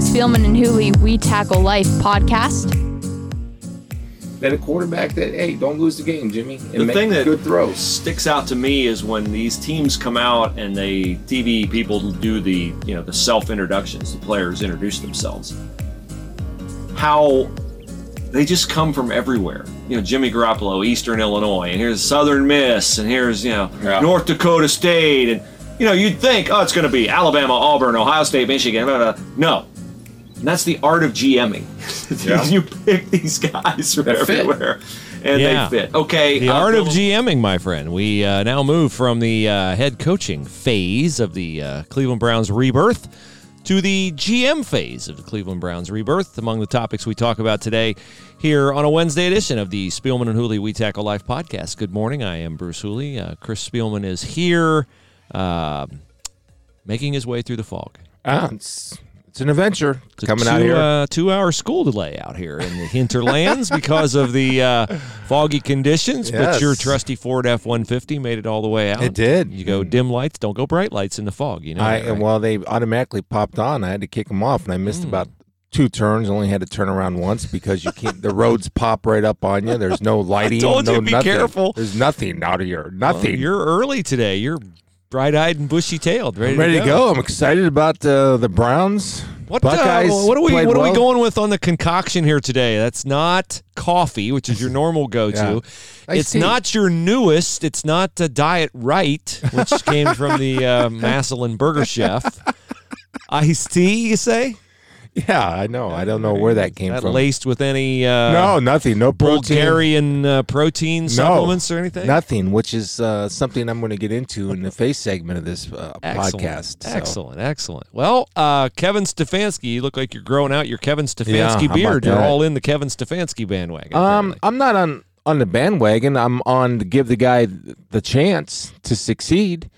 the Spielman and Hooley We Tackle Life podcast. That a quarterback that hey, don't lose the game, Jimmy, and The make thing that good throws. sticks out to me is when these teams come out and they TV people do the you know the self introductions. The players introduce themselves. How they just come from everywhere. You know, Jimmy Garoppolo, Eastern Illinois, and here's Southern Miss, and here's you know Yeah. North Dakota State, and you know you'd think oh it's going to be Alabama, Auburn, Ohio State, Michigan. Blah, blah, blah. No. And that's the art of GMing. Yeah. you pick these guys from That fit. everywhere, and Yeah. they fit. Okay, The uh, art of GMing, my friend. We uh, now move from the uh, head coaching phase of the uh, Cleveland Browns rebirth to the GM phase of the Cleveland Browns rebirth. Among the topics we talk about today here on a Wednesday edition of the Spielman and Hooley We Tackle Life podcast. Good morning. I am Bruce Hooley. Uh, Chris Spielman is here, uh, making his way through the fog. Ah, it's, it's an adventure It's coming two, out here. Uh, two-hour school delay out here in the hinterlands because of the uh, foggy conditions. But your trusty Ford F-150 made it all the way out. It did. You go dim lights, don't go bright lights in the fog. You know. I right? well, they automatically popped on. I had to kick them off, and I missed about two turns. Only had to turn around once because you can't. the roads pop right up on you. There's no lighting. told no you, be nothing. careful. There's nothing out of here. Well, Nothing. you're early today. You're bright-eyed and bushy-tailed, ready, I'm ready to go. I'm excited about uh, the Browns. What, uh, what are we played what are we going with on the concoction here today? That's not coffee, which is your normal go-to. Yeah. It's tea. not your newest. It's not uh, Diet Right, which came from the uh, Massillon Burger Chef. Iced tea, you say? Yeah, I know. I don't know where that came Not from. laced with any uh, no, nothing. No protein. Bulgarian uh, protein No, supplements or anything? Nothing, which is uh, something I'm going to get into in the face segment of this uh, Excellent. podcast. so. Excellent, excellent. Well, uh, Kevin Stefanski, you look like you're growing out your Kevin Yeah, Stefanski about beard. You're all in the Kevin Stefanski bandwagon. Um, apparently. I'm not on on the bandwagon. I'm on to give the guy the chance to succeed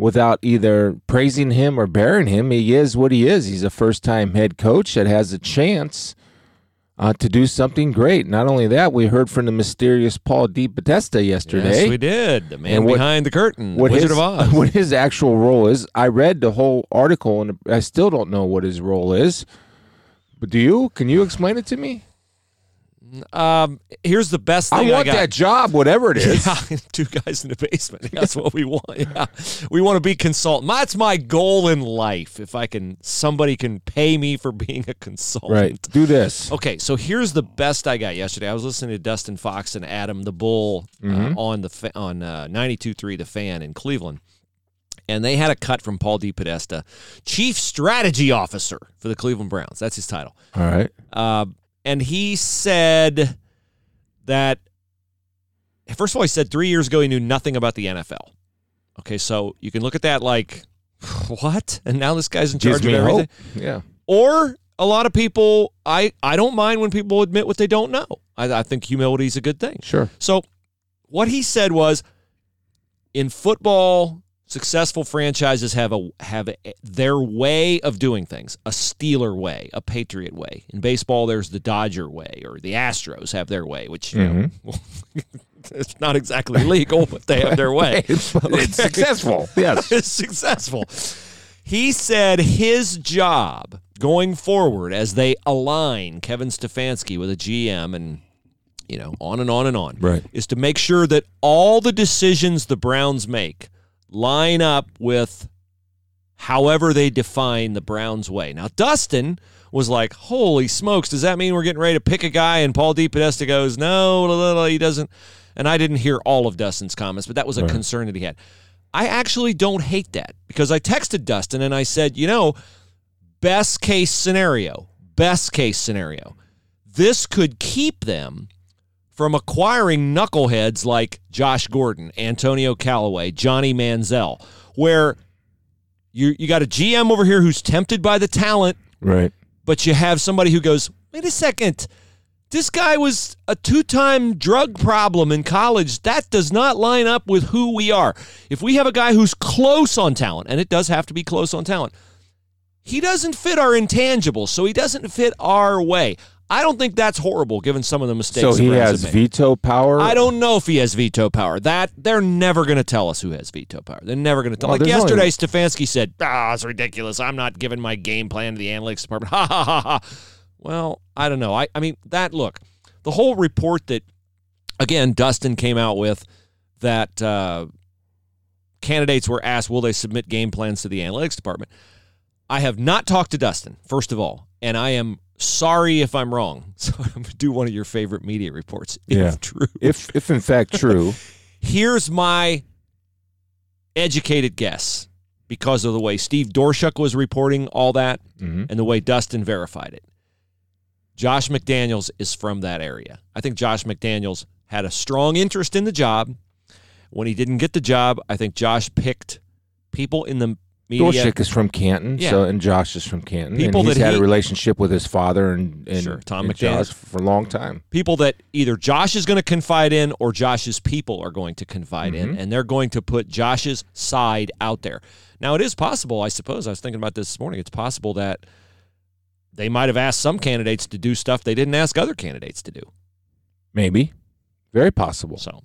without either praising him or bearing him. He is what he is. He's a first time head coach that has a chance uh, to do something great. Not only that, we heard from the mysterious Paul DePodesta yesterday. Yes, we did. The man what- behind the curtain, Wizard his, of Oz. what his actual role is. I read the whole article and I still don't know what his role is. But do you? Can you explain it to me? Um, here's the best I thing I, want got. that job, whatever it is. Yeah, two guys in the basement. That's what we want. Yeah. We want to be consultant. That's my goal in life. If I can, somebody can pay me for being a consultant. Right. Do this. Okay, so here's the best I got yesterday. I was listening to Dustin Fox and Adam the Bull uh, on the fa- on uh, 92.3 The Fan in Cleveland. And they had a cut from Paul DePodesta, Chief Strategy Officer for the Cleveland Browns. That's his title. All right. Uh, and he said that, first of all, he said three years ago he knew nothing about the NFL. Okay, so you can look at that like, what? And now this guy's in charge of everything. hope. Yeah. Or a lot of people, I, I don't mind when people admit what they don't know. I, I think humility is a good thing. Sure. So what he said was, in football, successful franchises have a have a, their way of doing things, a Steeler way, a Patriot way. In baseball, there's the Dodger way, or the Astros have their way, which you know, mm-hmm. it's not exactly legal, but they have their way. It's, it's successful. Yes. it's successful. He said his job going forward as they align Kevin Stefanski with a GM and you know, on and on and on, Right. is to make sure that all the decisions the Browns make line up with however they define the Browns way. Now, Dustin was like, "Holy smokes, does that mean we're getting ready to pick a guy?" And Paul DePodesta goes, "No, he doesn't." And I didn't hear all of Dustin's comments, but that was a concern that he had. I actually don't hate that because I texted Dustin and I said, "You know, best case scenario, best case scenario, this could keep them." From acquiring knuckleheads like Josh Gordon, Antonio Callaway, Johnny Manziel, where you you got a GM over here who's tempted by the talent, Right. but you have somebody who goes, wait a second, this guy was a two-time drug problem in college. That does not line up with who we are. If we have a guy who's close on talent, and it does have to be close on talent, he doesn't fit our intangibles, so he doesn't fit our way. I don't think that's horrible given some of the mistakes. So he has made. veto power. I don't know if he has veto power. That they're never going to tell us who has veto power. They're never going to tell. Well, like yesterday, only- Stefanski said, "Ah, it's ridiculous. I'm not giving my game plan to the analytics department." Ha ha ha ha. Well, I don't know. I I mean that look, the whole report that again Dustin came out with that uh, candidates were asked, will they submit game plans to the analytics department? I have not talked to Dustin, first of all, and I am sorry if I'm wrong. So I'm going to do one of your favorite media reports, if Yeah. true. If if in fact true, Here's my educated guess because of the way Steve Doerschuk was reporting all that Mhm. and the way Dustin verified it. Josh McDaniels is from that area. I think Josh McDaniels had a strong interest in the job. When he didn't get the job, I think Josh picked people in the media. Is from Canton, Yeah. so and Josh is from Canton. People and he's that had he- a relationship with his father and, and, Sure, Tom and Josh for a long time. people that either Josh is going to confide in or Josh's people are going to confide in, Mm-hmm. and they're going to put Josh's side out there. Now, it is possible, I suppose. I was thinking about this this morning. It's possible that they might have asked some candidates to do stuff they didn't ask other candidates to do. Maybe, very possible. So,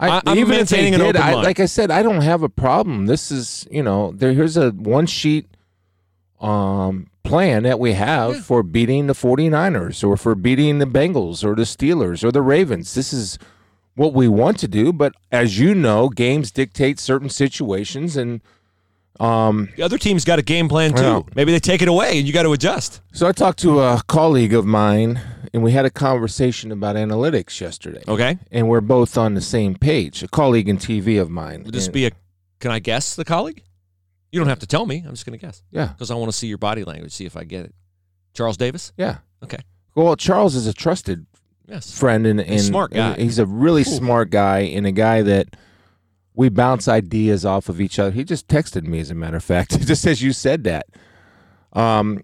I, I'm even if they maintaining an did, open I, mind. like I said, I don't have a problem. This is, you know, there. Here's a one sheet um, plan that we have for beating the 49ers or for beating the Bengals or the Steelers or the Ravens. This is what we want to do. But as you know, games dictate certain situations, and um, the other team's got a game plan too. Maybe they take it away and you got to adjust. so I talked to a colleague of mine, and we had a conversation about analytics yesterday. Okay. And we're both on the same page. A colleague in TV of mine. Would this And- be a, can I guess the colleague? You don't have to tell me. I'm just going to guess yeah. because I want to see your body language, see if I get it. Charles Davis? Yeah. Okay. Well, Charles is a trusted Yes. friend and, and He's a smart guy. and he's a really smart guy and a guy that we bounce ideas off of each other. He just texted me, as a matter of fact, just as you said that. Um,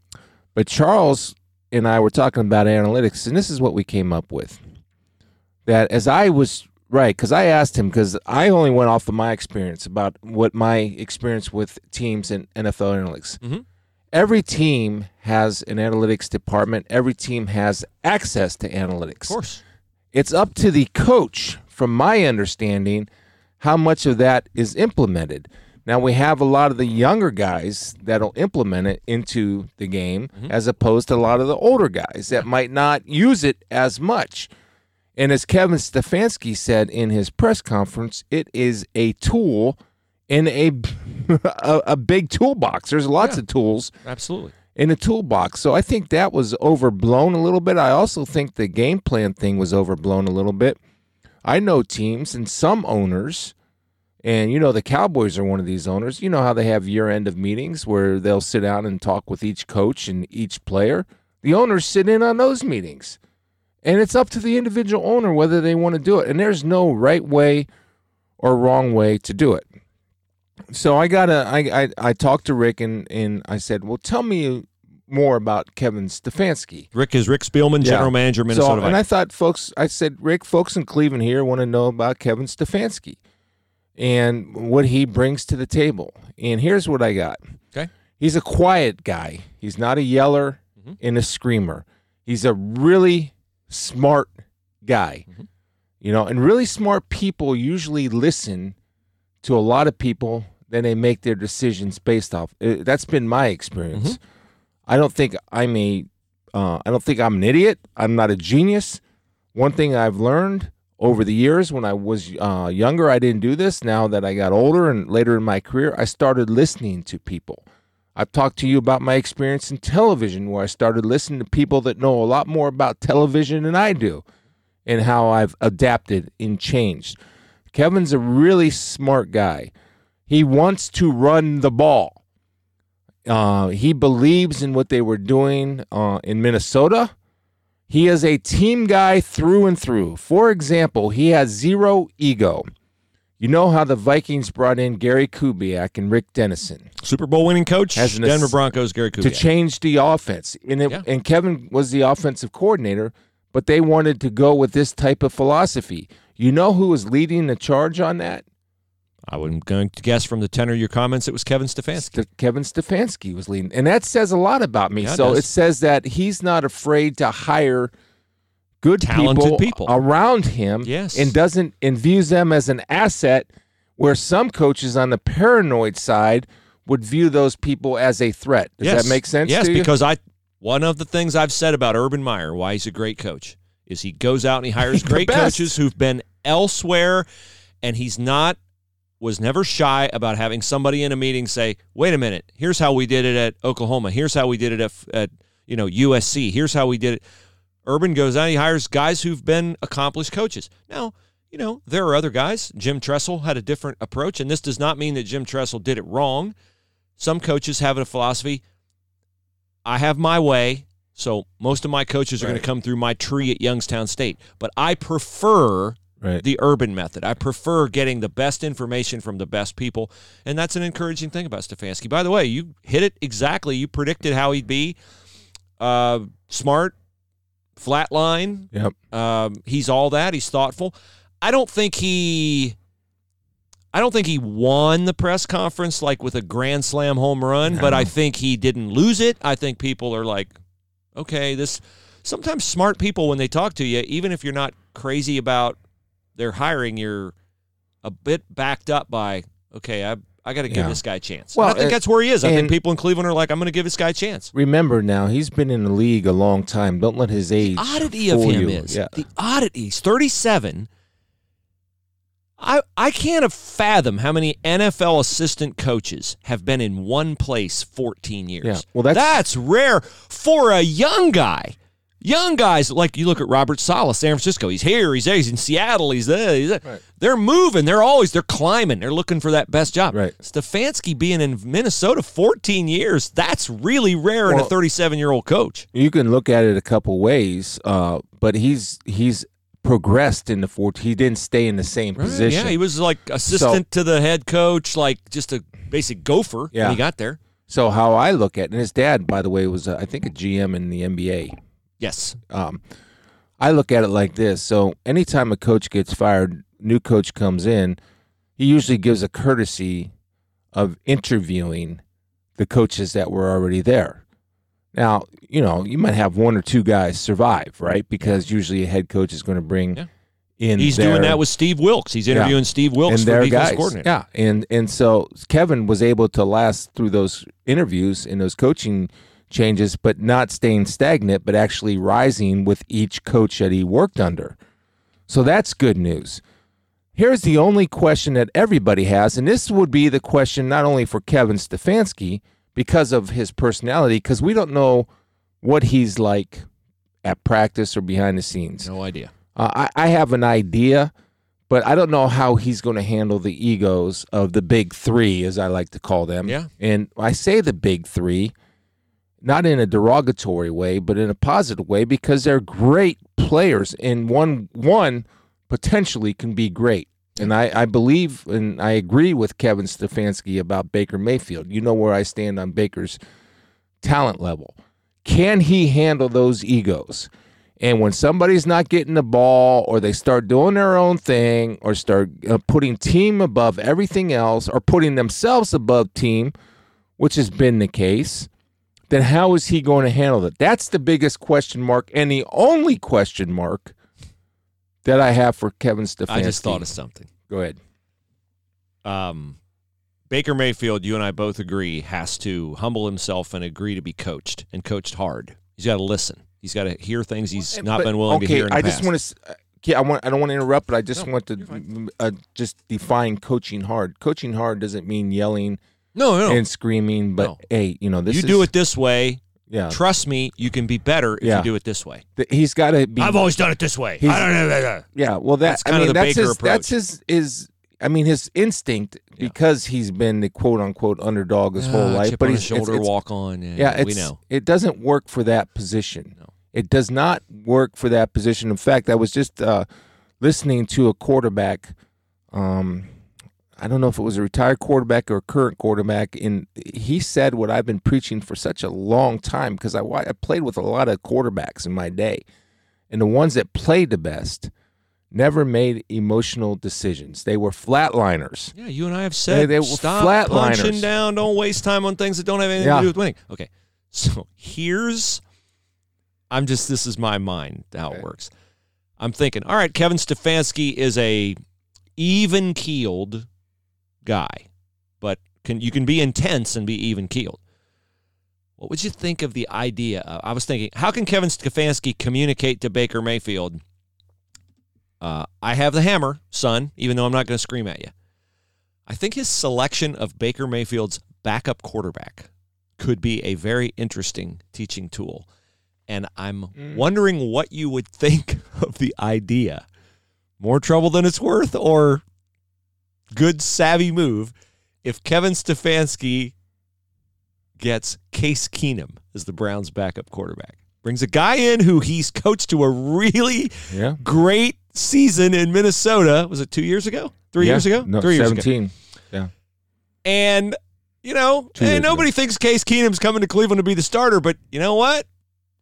but Charles and I were talking about analytics, and this is what we came up with. That as I was right, because I asked him, because I only went off of my experience about what my experience with teams and NFL analytics. Mhm. Every team has an analytics department. Every team has access to analytics Of course. it's up to the coach, from my understanding, how much of that is implemented. Now we have a lot of the younger guys that'll implement it into the game, mm-hmm. as opposed to a lot of the older guys that might not use it as much. And as Kevin Stefanski said in his press conference, it is a tool in a a, a big toolbox. There's lots of tools Absolutely. in a toolbox. So I think that was overblown a little bit. I also think the game plan thing was overblown a little bit. I know teams and some owners, and you know the Cowboys are one of these owners. You know how they have year end of meetings where they'll sit down and talk with each coach and each player. The owners sit in on those meetings. And it's up to the individual owner whether they want to do it. And there's no right way or wrong way to do it. So I got to I, I I talked to Rick and and I said, "Well, tell me more about Kevin Stefanski." Rick is Rick Spielman, Yeah. general manager, of Minnesota So, and I thought folks, I said, Rick, folks in Cleveland here want to know about Kevin Stefanski and what he brings to the table. And here's what I got. Okay. He's a quiet guy. He's not a yeller Mm-hmm. and a screamer. He's a really smart guy. Mm-hmm. You know, and really smart people usually listen to a lot of people, then they make their decisions based off. Uh, That's been my experience. Mm-hmm. I don't think I'm a uh, I don't think I'm an idiot. I'm not a genius. One thing I've learned over the years when I was uh, younger, I didn't do this. Now that I got older and later in my career, I started listening to people. I've talked to you about my experience in television, where I started listening to people that know a lot more about television than I do and how I've adapted and changed. Kevin's a really smart guy. He wants to run the ball. Uh, he believes in what they were doing uh, in Minnesota. He is a team guy through and through. For example, he has zero ego. You know how the Vikings brought in Gary Kubiak and Rick Dennison Super Bowl winning coach, As an Denver ass- Broncos, Gary Kubiak, to change the offense. And, it, Yeah. and Kevin was the offensive coordinator, but they wanted to go with this type of philosophy. You know who was leading the charge on that? I would going to guess from the tenor of your comments it was Kevin Stefanski. St- Kevin Stefanski was leading, and that says a lot about me. Yeah, it so does. it says that he's not afraid to hire good Talented people. around him, Yes. and doesn't and views them as an asset. Where some coaches on the paranoid side would view those people as a threat. Does Yes. that make sense? Yes, to you? because I one of the things I've said about Urban Meyer, why he's a great coach, is he goes out and he hires great best. coaches who've been elsewhere, and he's not was never shy about having somebody in a meeting say, "Wait a minute, here's how we did it at Oklahoma. Here's how we did it at, at you know USC. Here's how we did it." Urban goes out, he hires guys who've been accomplished coaches. Now, you know, there are other guys. Jim Tressel had a different approach, and this does not mean that Jim Tressel did it wrong. Some coaches have a philosophy. I have my way, so most of my coaches are going to come through my tree at Youngstown State. But I prefer Right. the urban method. I prefer getting the best information from the best people, and that's an encouraging thing about Stefanski. By the way, you hit it exactly. You predicted how he'd be. Uh, smart, flatline. Yep. Um, he's all that. He's thoughtful. I don't think he. I don't think he won the press conference like with a grand slam home run, but I think he didn't lose it. I think people are like, okay, this. Sometimes smart people, when they talk to you, even if you're not crazy about their hiring, you're a bit backed up by, okay, I I got to give Yeah. this guy a chance. Well, and I think uh, that's where he is. I think people in Cleveland are like, I'm going to give this guy a chance. Remember now, he's been in the league a long time. Don't let his age. The oddity of him you. is yeah. the oddity. He's 37. I I can't fathom how many NFL assistant coaches have been in one place 14 years. Yeah, well, that's, that's- rare for a young guy. Young guys like you look at Robert Saleh, San Francisco. He's here. He's there. He's in Seattle. He's there. He's there. Right. They're moving. They're always they're climbing. They're looking for that best job. Right. Stefanski being in Minnesota 14 years. That's really rare in a 37 year old coach. You can look at it a couple ways, uh, but he's he's progressed in the fourth. He didn't stay in the same Right, position. Yeah, he was like assistant to the head coach, like just a basic gopher Yeah. when he got there. so how I look at, it, and his dad, by the way, was uh, I think a GM in the NBA. Yes. Um, I look at it like this. So anytime a coach gets fired, new coach comes in, he usually gives a courtesy of interviewing the coaches that were already there. Now, you know, you might have one or two guys survive, right? Because usually a head coach is going to bring Yeah. in. He's their- doing that with Steve Wilks. He's interviewing Steve Wilks and for their defense guys. coordinator. Yeah, and and so Kevin was able to last through those interviews and those coaching changes, but not staying stagnant, but actually rising with each coach that he worked under. So that's good news. Here's the only question that everybody has, and this would be the question not only for Kevin Stefanski because of his personality, because we don't know what he's like at practice or behind the scenes. No idea. Uh, I, I have an idea, but I don't know how he's going to handle the egos of the big three, as I like to call them. Yeah. And I say the big three, not in a derogatory way, but in a positive way, because they're great players, and one one potentially can be great. And I, I believe and I agree with Kevin Stefanski about Baker Mayfield. You know where I stand on Baker's talent level. Can he handle those egos? And when somebody's not getting the ball, or they start doing their own thing, or start uh, putting team above everything else, or putting themselves above team, which has been the case, then how is he going to handle it? That's the biggest question mark, and the only question mark that I have for Kevin Stefanski. I just thought of something. Go ahead. Um, Baker Mayfield, you and I both agree, has to humble himself and agree to be coached and coached hard. He's got to listen. He's got to hear things he's not But, been willing okay, to hear. In the I just past. want to. Yeah, I want. I don't want to interrupt, but I just No, want to uh, just define coaching hard. Coaching hard doesn't mean yelling no, no. no. and screaming, but No. hey, you know this. you is, do it this way. Yeah, Trust me, you can be better if Yeah. you do it this way. Th- he's got to be. I've always done it this way. He's- I don't know. yeah, well, that That's I kind of mean, the that's Baker his. That's his. Is I mean, his instinct Yeah. because he's been the quote unquote underdog his whole Ah, life, chip but on he's his shoulder, it's, walk on. Yeah, Yeah, it's, we know. it doesn't work for that position. No. It does not work for that position. In fact, I was just uh, listening to a quarterback. Um, I don't know if it was a retired quarterback or a current quarterback, and he said what I've been preaching for such a long time because I, I played with a lot of quarterbacks in my day, and the ones that played the best never made emotional decisions. They were flatliners. Yeah, you and I have said they were stop flatliners. punching down. Don't waste time on things that don't have anything Yeah. to do with winning. Okay, so here's, I'm just this is my mind how it works. I'm thinking, all right, Kevin Stefanski is a even keeled guy, but can you can be intense and be even keeled. What would you think of the idea? Of, I was thinking, how can Kevin Stefanski communicate to Baker Mayfield? Uh, I have the hammer, son, even though I'm not going to scream at you. I think his selection of Baker Mayfield's backup quarterback could be a very interesting teaching tool. And I'm Mm. wondering what you would think of the idea. More trouble than it's worth, or good, savvy move if Kevin Stefanski gets Case Keenum as the Browns' backup quarterback. Brings a guy in who he's coached to a really Yeah. great season in Minnesota. Was it two years ago? Three Yeah. years ago? No, Three years ago. 17. And, you know, and nobody thinks Case Keenum's coming to Cleveland to be the starter, but you know what?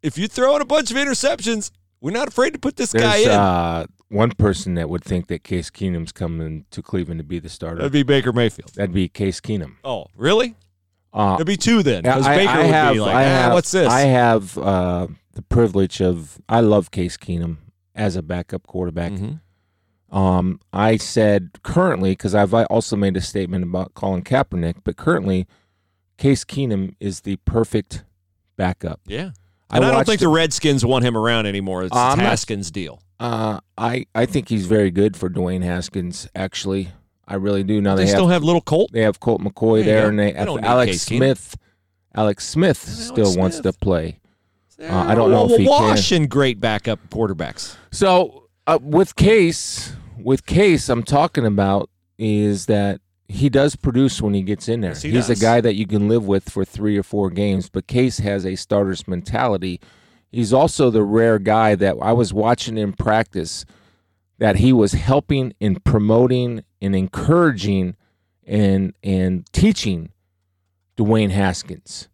If you throw in a bunch of interceptions, we're not afraid to put this guy in. uh, one person that would think that Case Keenum's coming to Cleveland to be the starter. That'd be Baker Mayfield. That'd be Case Keenum. Oh, really? Uh, That'd be two then. Because Baker I would have, be like, I ah, have, what's this? I have uh, the privilege of I love Case Keenum as a backup quarterback. Mhm. Um, I said currently because I've also made a statement about Colin Kaepernick, but currently Case Keenum is the perfect backup. Yeah. And I, don't think the Redskins want him around anymore. It's Uh, not- Haskins' deal. Uh, I I think he's very good for Dwayne Haskins. Actually, I really do. Now They, they, have still have little Colt. they have Colt McCoy There there, go. and they have Alex Case. Smith. Alex Smith Alex still wants to play. Uh, I don't know Well, if he can. Wash and great backup quarterbacks. So uh, with Case, with Case, I'm talking about is that he does produce when he gets in there. Yes, he He's does. a guy that you can live with for three or four games. But Case has a starter's mentality. He's also the rare guy that I was watching in practice that he was helping and promoting and encouraging and and teaching Dwayne Haskins.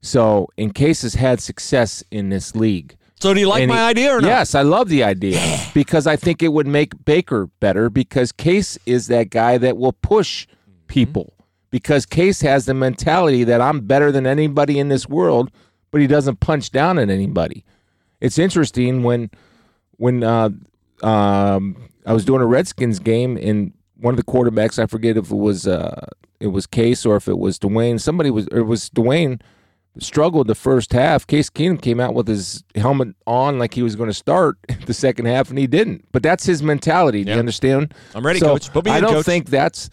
So, in Case has had success in this league. So do you like And my he- idea or not? Yes, I love the idea because I think it would make Baker better because Case is that guy that will push people because Case has the mentality that I'm better than anybody in this world, but he doesn't punch down at anybody. It's interesting when when uh, um, I was doing a Redskins game and one of the quarterbacks, I forget if it was uh, it was Case or if it was Dwayne. Somebody was it was Dwayne struggled the first half. Case Keenum came out with his helmet on like he was going to start the second half, and he didn't. But that's his mentality. Do Yeah. you understand? I'm ready, So, coach. Put me I in, don't coach. think that's.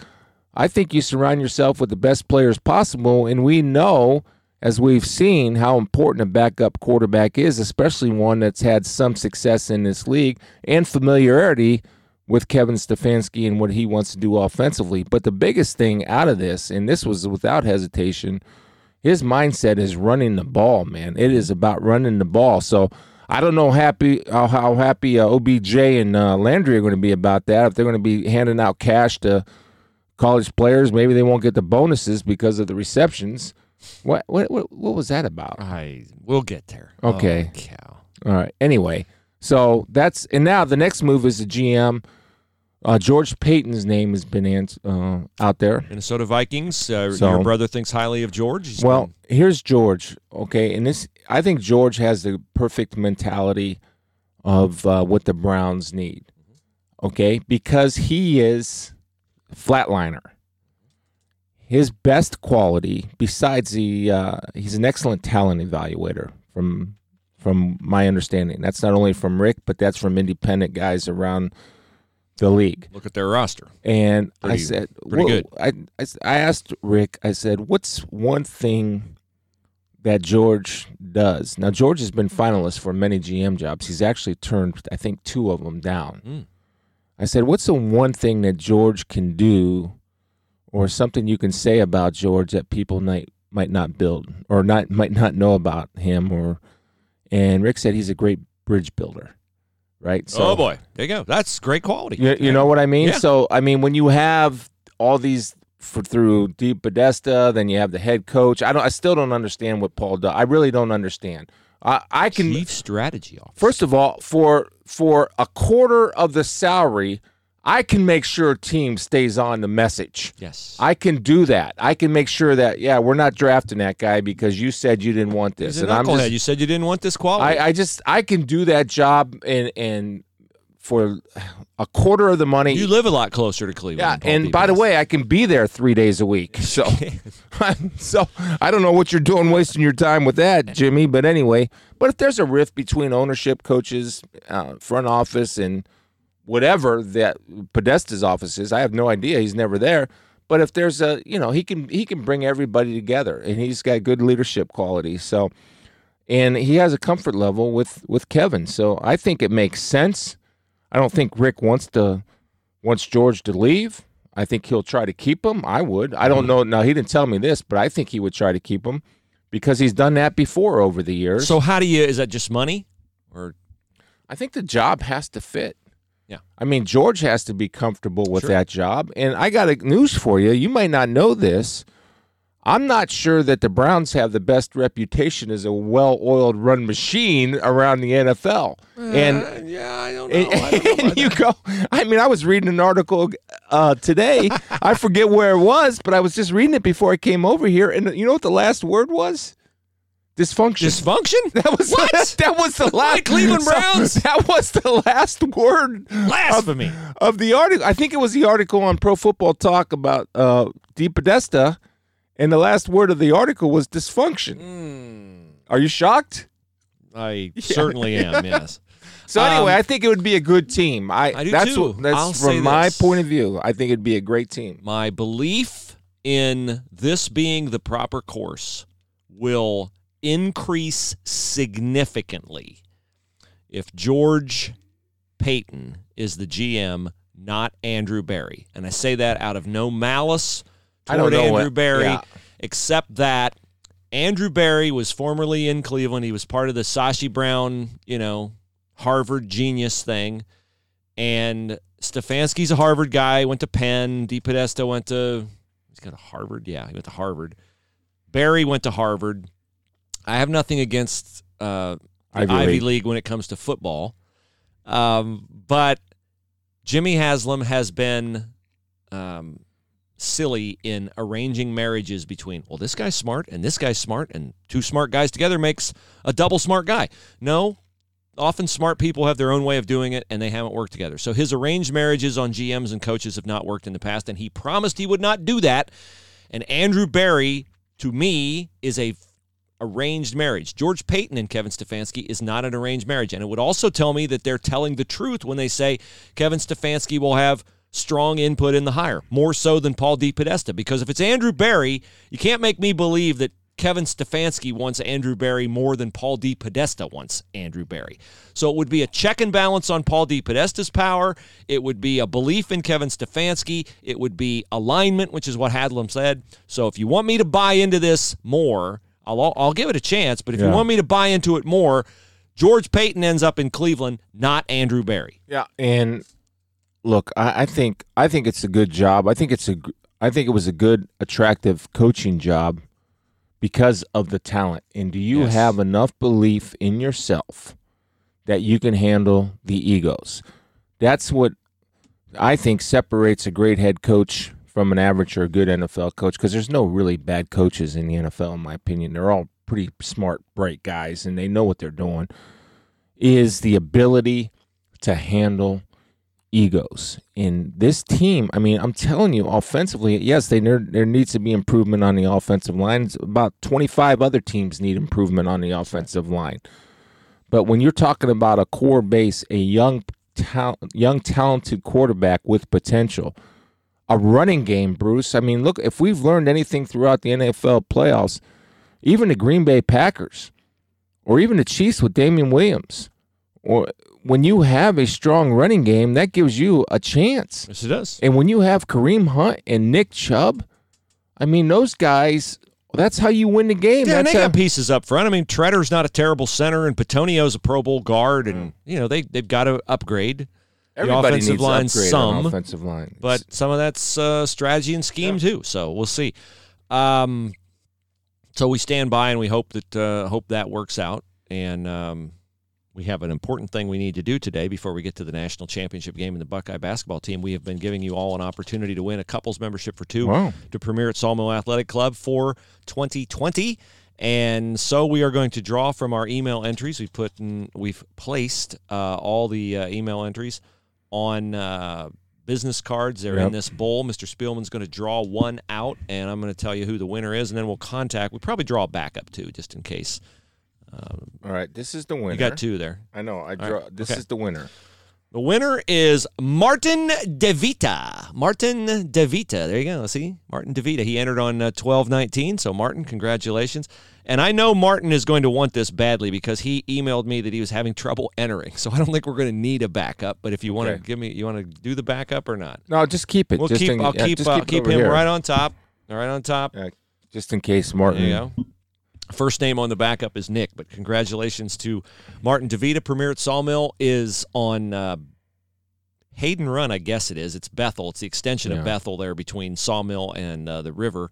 I think you surround yourself with the best players possible, and we know, as we've seen, how important a backup quarterback is, especially one that's had some success in this league and familiarity with Kevin Stefanski and what he wants to do offensively. But the biggest thing out of this, and this was without hesitation, his mindset is running the ball, man. It is about running the ball. So I don't know happy how, how happy uh, OBJ and uh, Landry are going to be about that. If they're going to be handing out cash to college players, maybe they won't get the bonuses because of the receptions. What what what, what was that about? I we'll get there. Okay. Oh, cow. All right. Anyway, so that's and now the next move is the GM. Uh, George Paton's name has been ans- uh, out there. Minnesota Vikings. Uh, So- your brother thinks highly of George. He's Well, been- here's George. Okay, and this I think George has the perfect mentality of uh, what the Browns need. Okay, because he is flatliner. His best quality, besides the, uh, he's an excellent talent evaluator. From from my understanding, that's not only from Rick, but that's from independent guys around the league. look at their roster. And I said, pretty "Wha- good. I, I, I asked Rick, I said, what's one thing that George does? Now, George has been finalist for many GM jobs. He's actually turned, I think, two of them down. Mm. I said, what's the one thing that George can do or something you can say about George that people might, might not build or not might not know about him? Or And Rick said he's a great bridge builder, right? Oh, so, oh boy, there you go. That's great quality. You, you know what I mean? Yeah. So I mean, when you have all these for, through DePodesta, then you have the head coach. I don't. I still don't understand what Paul does. I really don't understand. I, I can Chief strategy officer. First of all, for for a quarter of the salary, I can make sure a team stays on the message. yes. I can do that. I can make sure that yeah, we're not drafting that guy because you said you didn't want this, and I'm just you said you didn't want this quality. I, I just I can do that job and and for a quarter of the money. you live a lot closer to Cleveland. yeah, and by the way, I can be there three days a week. So, so I don't know what you're doing, wasting your time with that, Jimmy. But anyway, but if there's a rift between ownership, coaches, uh, front office, and whatever that Podesta's office is, I have no idea. He's never there. But if there's a, you know, he can he can bring everybody together, and he's got good leadership quality. So, and he has a comfort level with with Kevin. So I think it makes sense. I don't think Rick wants to wants George to leave. I think he'll try to keep him. I would. I don't know. Now he didn't tell me this, but I think he would try to keep him because he's done that before over the years. So how do you? Is that just money, or I think the job has to fit. Yeah. I mean, George has to be comfortable with Sure. that job. And I got a news for you. You might not know this. I'm not sure that the Browns have the best reputation as a well-oiled run machine around the NFL. and yeah, I don't and, and you go. I mean, I was reading an article uh, today. I forget where it was, but I was just reading it before I came over here. And you know what the last word was? Dysfunction. Dysfunction? that was What? that was the last Cleveland so Browns? that was the last word Blasphemy. of of, the article. I think it was the article on Pro Football Talk about uh, DePodesta, and the last word of the article was dysfunction. Hmm. Are you shocked? I certainly am. Yes. So anyway, Um, I think it would be a good team. I, I do that's too. What, that's I'll from my this. point of view. I think it'd be a great team. My belief in this being the proper course will increase significantly if George Paton is the GM, not Andrew Berry. And I say that out of no malice toward Andrew what- Berry, yeah. except that Andrew Berry was formerly in Cleveland. He was part of the Sashi Brown, you know, Harvard genius thing. And Stefanski's a Harvard guy, went to Penn. DePodesta went to, he's got a Harvard. Yeah, he went to Harvard. Berry went to Harvard. I have nothing against uh, Ivy Ivy, League. League. when it comes to football. Um, but Jimmy Haslam has been um, silly in arranging marriages between, well, this guy's smart and this guy's smart, and two smart guys together makes a double smart guy. No, often smart people have their own way of doing it and they haven't worked together. So his arranged marriages on GMs and coaches have not worked in the past, and he promised he would not do that. And Andrew Berry, to me, is a arranged marriage. George Paton and Kevin Stefanski is not an arranged marriage. And it would also tell me that they're telling the truth when they say Kevin Stefanski will have strong input in the hire, more so than Paul DePodesta. Because if it's Andrew Berry, you can't make me believe that Kevin Stefanski wants Andrew Berry more than Paul DePodesta wants Andrew Berry. So it would be a check and balance on Paul DePodesta's power. It would be a belief in Kevin Stefanski. It would be alignment, which is what Haslam said. So if you want me to buy into this more, I'll I'll give it a chance. But if you want me to buy into it more, George Paton ends up in Cleveland, not Andrew Berry. Yeah, and look, I, I think I think it's a good job. I think it's a g- I think it was a good, attractive coaching job because of the talent. And do you Yes. have enough belief in yourself that you can handle the egos? That's what I think separates a great head coach from an average or a good NFL coach because there's no really bad coaches in the NFL, in my opinion. They're all pretty smart, bright guys, and they know what they're doing. Is the ability to handle egos in this team. I mean, I'm telling you, offensively, yes, they there, there needs to be improvement on the offensive line. About 25 other teams need improvement on the offensive line. But when you're talking about a core base, a young, tal- young talented quarterback with potential, a running game, Bruce. I mean, look, if we've learned anything throughout the NFL playoffs, even the Green Bay Packers, or even the Chiefs with Damien Williams, or when you have a strong running game, that gives you a chance. Yes, it does. And when you have Kareem Hunt and Nick Chubb, I mean, those guys, that's how you win the game. Yeah, and that's they got pieces up front. I mean, Tretter's not a terrible center, and Bitonio's a Pro Bowl guard, and mm. you know they they've got to upgrade. Everybody offensive needs line some, offensive line. but some of that's uh, strategy and scheme too. So we'll see. Um, so we stand by and we hope that uh, hope that works out. and um, we have an important thing we need to do today before we get to the national championship game and the Buckeye basketball team. We have been giving you all an opportunity to win a couples membership for two Wow. to premiere at Sawmill Athletic Club for 2020. And so we are going to draw from our email entries. We've put in, we've placed uh, all the uh, email entries on uh, business cards. They're in this bowl. Mr. Spielman's going to draw one out, and I'm going to tell you who the winner is, and then we'll contact. We probably draw a backup too, just in case. All right, this is the winner. You got two there. I know. I right, draw. This okay. is the winner. The winner is Martin DeVita. Martin DeVita. There you go. Let's see? Martin DeVita. He entered on uh, 1219. So, Martin, congratulations. And I know Martin is going to want this badly because he emailed me that he was having trouble entering. So, I don't think we're going to need a backup. But if you want to Okay. give me, you want to do the backup or not? No, just keep it. We'll just keep, in, I'll yeah, keep, uh, keep him here. right on top. Right on top. Yeah, just in case Martin. There you go. First name on the backup is Nick, but congratulations to Martin DeVita. Premiere at Sawmill is on uh, Hayden Run, I guess it is. It's Bethel. It's the extension of Bethel there between Sawmill and uh, the river.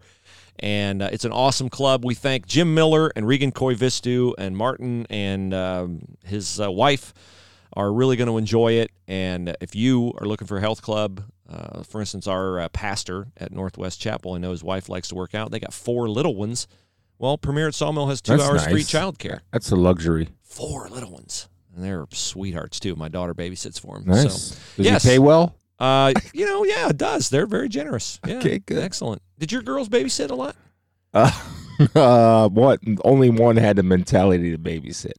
And uh, it's an awesome club. We thank Jim Miller and Regan Koivistu and Martin and um, his uh, wife are really going to enjoy it. And if you are looking for a health club, uh, for instance, our uh, pastor at Northwest Chapel, I know his wife likes to work out. They got four little ones. Well, Premier at Sawmill has two That's hours free childcare. That's a luxury. Four little ones. And they're sweethearts, too. My daughter babysits for them. Nice. So, Does yes. he pay well? uh, you know, yeah, it does. They're very generous. Yeah, Okay, good. Excellent. Did your girls babysit a lot? Uh, uh, what? Only one had the mentality to babysit.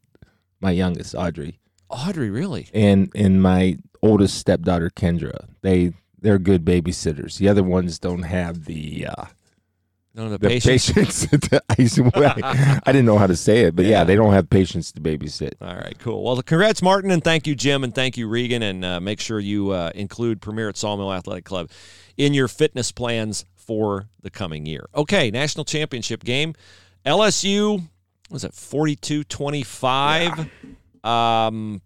My youngest, Audrey, Audrey, really? and and my oldest stepdaughter, Kendra. They they're good babysitters. The other ones don't have the uh, Of the, the patience. patience. I, I didn't know how to say it, but yeah. Yeah. they don't have patience to babysit. All right, cool. Well, congrats, Martin, and thank you, Jim, and thank you, Regan, and uh, make sure you uh, include Premier at Sawmill Athletic Club in your fitness plans for the coming year. Okay, national championship game. LSU, what was it 42 25? Um,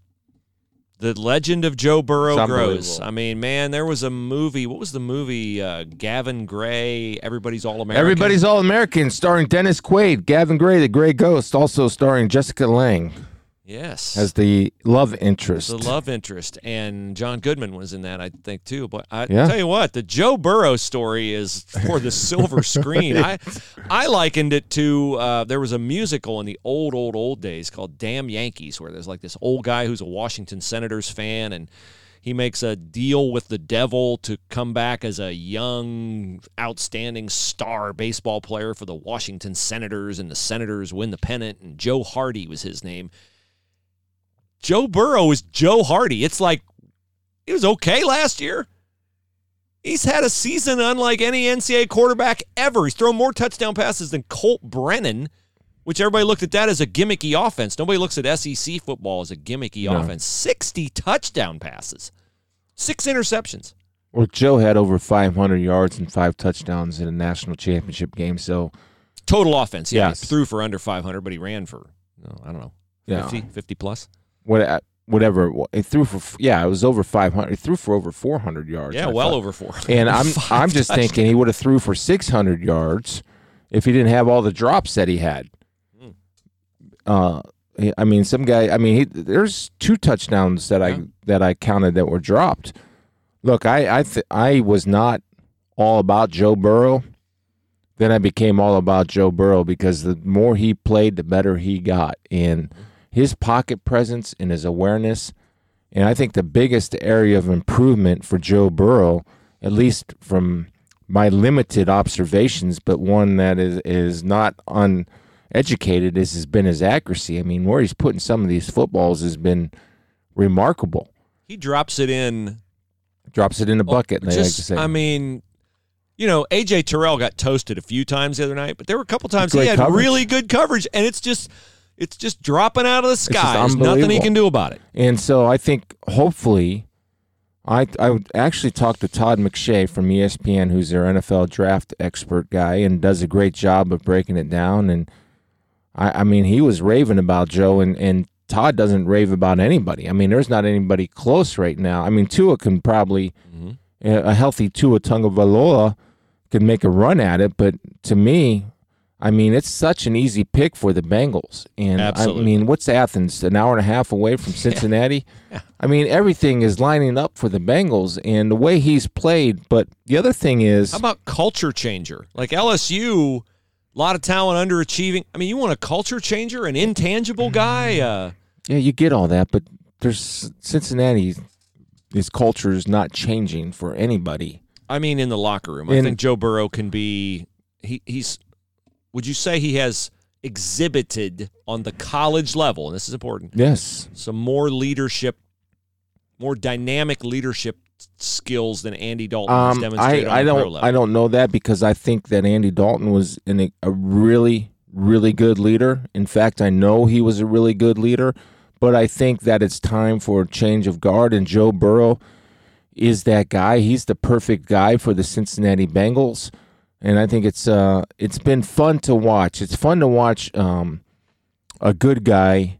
the legend of Joe Burrow grows. I mean, man, there was a movie. What was the movie? Uh, Gavin Gray, Everybody's All American. Everybody's All American, starring Dennis Quaid, Gavin Gray, the Gray Ghost, also starring Jessica Lange Yes. as the love interest. the love interest, and John Goodman was in that, I think, too. But I Yeah. tell you what, the Joe Burrow story is for the silver screen. I I likened it to uh, there was a musical in the old, old, old days called Damn Yankees, where there's like this old guy who's a Washington Senators fan, and he makes a deal with the devil to come back as a young, outstanding star baseball player for the Washington Senators, and the Senators win the pennant, and Joe Hardy was his name. Joe Burrow is Joe Hardy. It's like he was okay last year. He's had a season unlike any NCAA quarterback ever. He's thrown more touchdown passes than Colt Brennan, which everybody looked at that as a gimmicky offense. Nobody looks at SEC football as a gimmicky No. offense. 60 touchdown passes, six interceptions. Well, Joe had over 500 yards and five touchdowns in a national championship game. So, Total offense. Yeah, Yes. he threw for under 500, but he ran for, no, I don't know, Yeah. 50, 50 plus. What, uh, whatever. it threw for, yeah, it was over 500. He threw for over 400 yards. Yeah, I well thought. over four. And I'm I'm just touchdowns. thinking he would have threw for 600 yards if he didn't have all the drops that he had. Hmm. Uh, I mean, some guy. I mean, he, there's two touchdowns that Yeah. I that I counted that were dropped. Look, I I th- I was not all about Joe Burrow. Then I became all about Joe Burrow because the more he played, the better he got, and his pocket presence and his awareness. And I think the biggest area of improvement for Joe Burrow, at least from my limited observations, but one that is is not uneducated, is has been his accuracy. I mean, where he's putting some of these footballs has been remarkable. He drops it in Drops it in a bucket. they like Just, say. I mean, you know, AJ Terrell got toasted a few times the other night, but there were a couple times he had coverage. really good coverage, and it's just, it's just dropping out of the sky. There's nothing he can do about it. And so I think hopefully, I I would actually talked to Todd McShay from ESPN, who's their NFL draft expert guy, and does a great job of breaking it down. And I, I mean, he was raving about Joe, and and Todd doesn't rave about anybody. I mean, there's not anybody close right now. I mean, Tua can probably mm-hmm. a a healthy Tua Tagovailoa could make a run at it, but to me. I mean, it's such an easy pick for the Bengals. And Absolutely. I mean, what's Athens? An hour and a half away from Cincinnati? I mean, everything is lining up for the Bengals and the way he's played. But the other thing is, How about culture changer? Like LSU, a lot of talent underachieving. I mean, you want a culture changer, an intangible guy? Uh, yeah, you get all that, but there's Cincinnati, his culture is not changing for anybody. I mean, in the locker room, I And- think Joe Burrow can be. He, he's. Would you say he has exhibited on the college level, and this is important, Yes. some more leadership, more dynamic leadership skills than Andy Dalton has Um, I, demonstrated I on the pro don't level? I don't know that because I think that Andy Dalton was in a, a really really good leader. In fact, I know he was a really good leader, but I think that it's time for a change of guard and Joe Burrow is that guy. He's the perfect guy for the Cincinnati Bengals, and I think it's uh it's been fun to watch. It's fun to watch um a good guy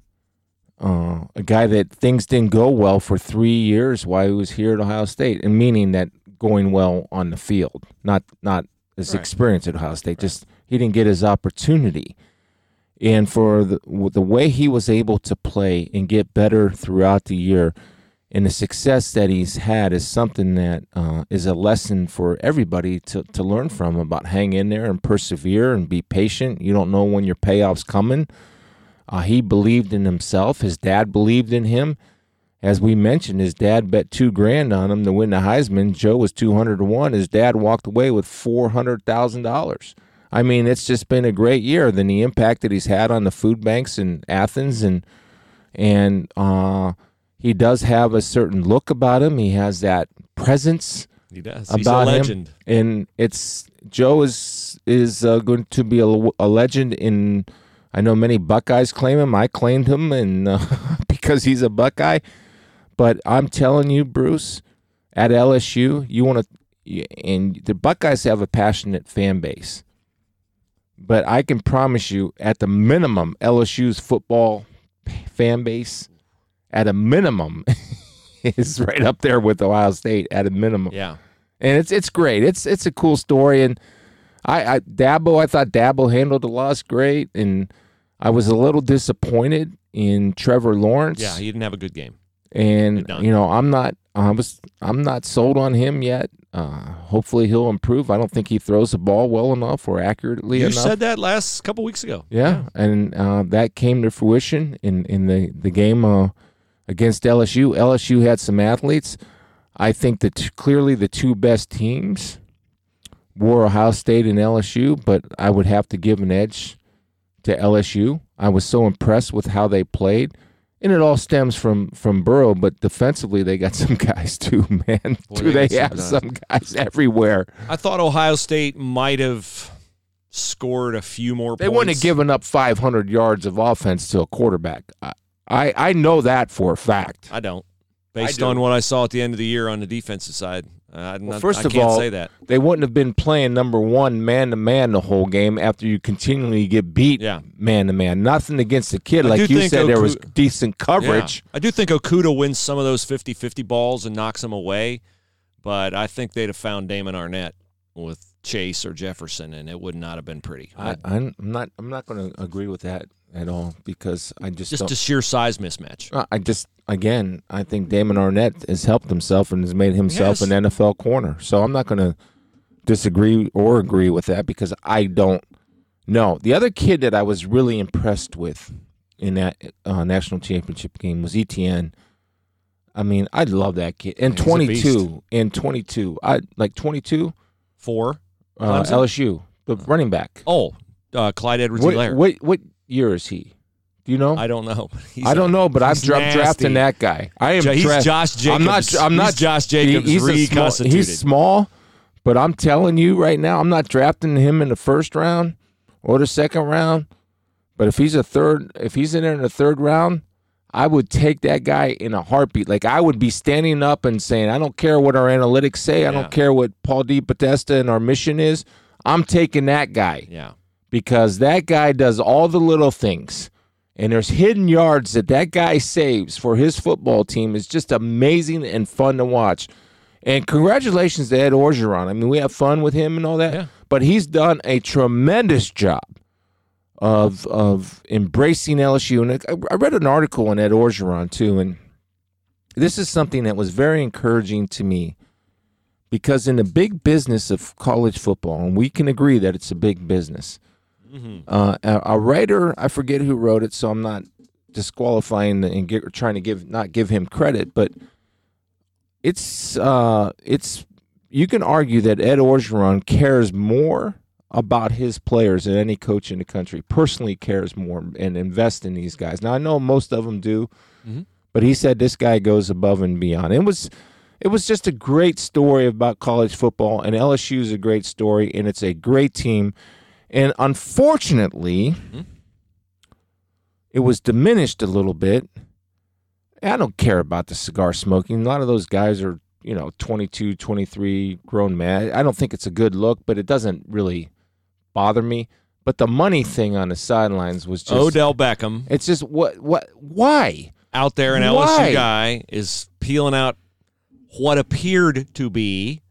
uh, a guy that things didn't go well for three years while he was here at Ohio State, and meaning that going well on the field, not not his Right. experience at Ohio State. Just he didn't get his opportunity, and for the the way he was able to play and get better throughout the year, and the success that he's had is something that uh, is a lesson for everybody to to learn from about hang in there and persevere and be patient. You don't know when your payoff's coming. Uh, he believed in himself. His dad believed in him. As we mentioned, his dad bet two grand on him to win the Heisman. Joe was two hundred to one. His dad walked away with four hundred thousand dollars. I mean, it's just been a great year. Then the impact that he's had on the food banks in Athens, and and uh, he does have a certain look about him. He has that presence He does. He's about a him. and it's Joe is is uh, going to be a, a legend in. I know many Buckeyes claim him. I claimed him, and uh, because he's a Buckeye. But I'm telling you, Bruce, at LSU, you want to, and the Buckeyes have a passionate fan base. But I can promise you, at the minimum, LSU's football fan base, at a minimum, is right up there with Ohio State. At a minimum, Yeah. and it's it's great. It's it's a cool story, and I, I Dabo. I thought Dabo handled the loss great, and I was a little disappointed in Trevor Lawrence. Yeah. He didn't have a good game. and you know I'm not I was I'm not sold on him yet. Uh, hopefully he'll improve. I don't think he throws the ball well enough or accurately enough. You enough. said that last couple weeks ago. Yeah, and uh, that came to fruition in in the the game uh, against LSU. LSU had some athletes. I think that clearly the two best teams were Ohio State and LSU, but I would have to give an edge to LSU. I was so impressed with how they played. And it all stems from from Burrow, but defensively they got some guys too, man. Boy, Do they they have some some guys everywhere? I thought Ohio State might have scored a few more They points. wouldn't have given up 500 yards of offense to a quarterback. I, I, I know that for a fact. I don't. Based do. on what I saw at the end of the year on the defensive side, uh, I'm Well, not, first I of can't all, say that. They wouldn't have been playing number one man to man the whole game after you continually get beat Yeah. man to man. Nothing against the kid. I Like you think said, there was decent coverage. Yeah. I do think Okudah wins some of those 50-50 balls and knocks them away, but I think they'd have found Damon Arnette with Chase or Jefferson, and it would not have been pretty. I, I'm not. I'm not going to agree with that at all because I just, just a sheer size mismatch. Uh, I just again, I think Damon Arnette has helped himself and has made himself Yes. an NFL corner. So I'm not going to disagree or agree with that because I don't know. The other kid that I was really impressed with in that uh, national championship game was ETN. I mean, I love that kid. And He's 22, and 22, I like 22. Four. Uh, LSU, the running back. Oh, uh, Clyde edwards What, what what year is he? Do you know? I don't know. He's I don't know, but I'm dra- drafting that guy. I am. He's dra- Josh Jacobs. I'm not. I'm He's not. Josh Jacobs he's small- he's small, but I'm telling you right now, I'm not drafting him in the first round or the second round. But if he's a third, if he's in there in the third round, I would take that guy in a heartbeat. Like I would be standing up and saying, I don't care what our analytics say. I don't care what Paul DePodesta and our mission is. I'm taking that guy Yeah. Because that guy does all the little things. And there's hidden yards that that guy saves for his football team is just amazing and fun to watch. And congratulations to Ed Orgeron. I mean, we have fun with him and all that. Yeah. But he's done a tremendous job of of embracing LSU. And I, I read an article on Ed Orgeron too, and this is something that was very encouraging to me because in the big business of college football, and we can agree that it's a big business. Uh, a, a writer, I forget who wrote it, so I'm not disqualifying and get, trying to give not give him credit, but it's uh, it's you can argue that Ed Orgeron cares more about his players than any coach in the country. Personally, cares more and invests in these guys. Now I know most of them do, Mhm. but he said this guy goes above and beyond. It was it was just a great story about college football, and LSU is a great story, and it's a great team. And unfortunately, it was diminished a little bit. I don't care about the cigar smoking. A lot of those guys are, you know, 22, 23 grown men. I don't think it's a good look, but it doesn't really bother me. But the money thing on the sidelines was just Odell Beckham It's just what what why? out there, an Why? LSU guy is peeling out what appeared to be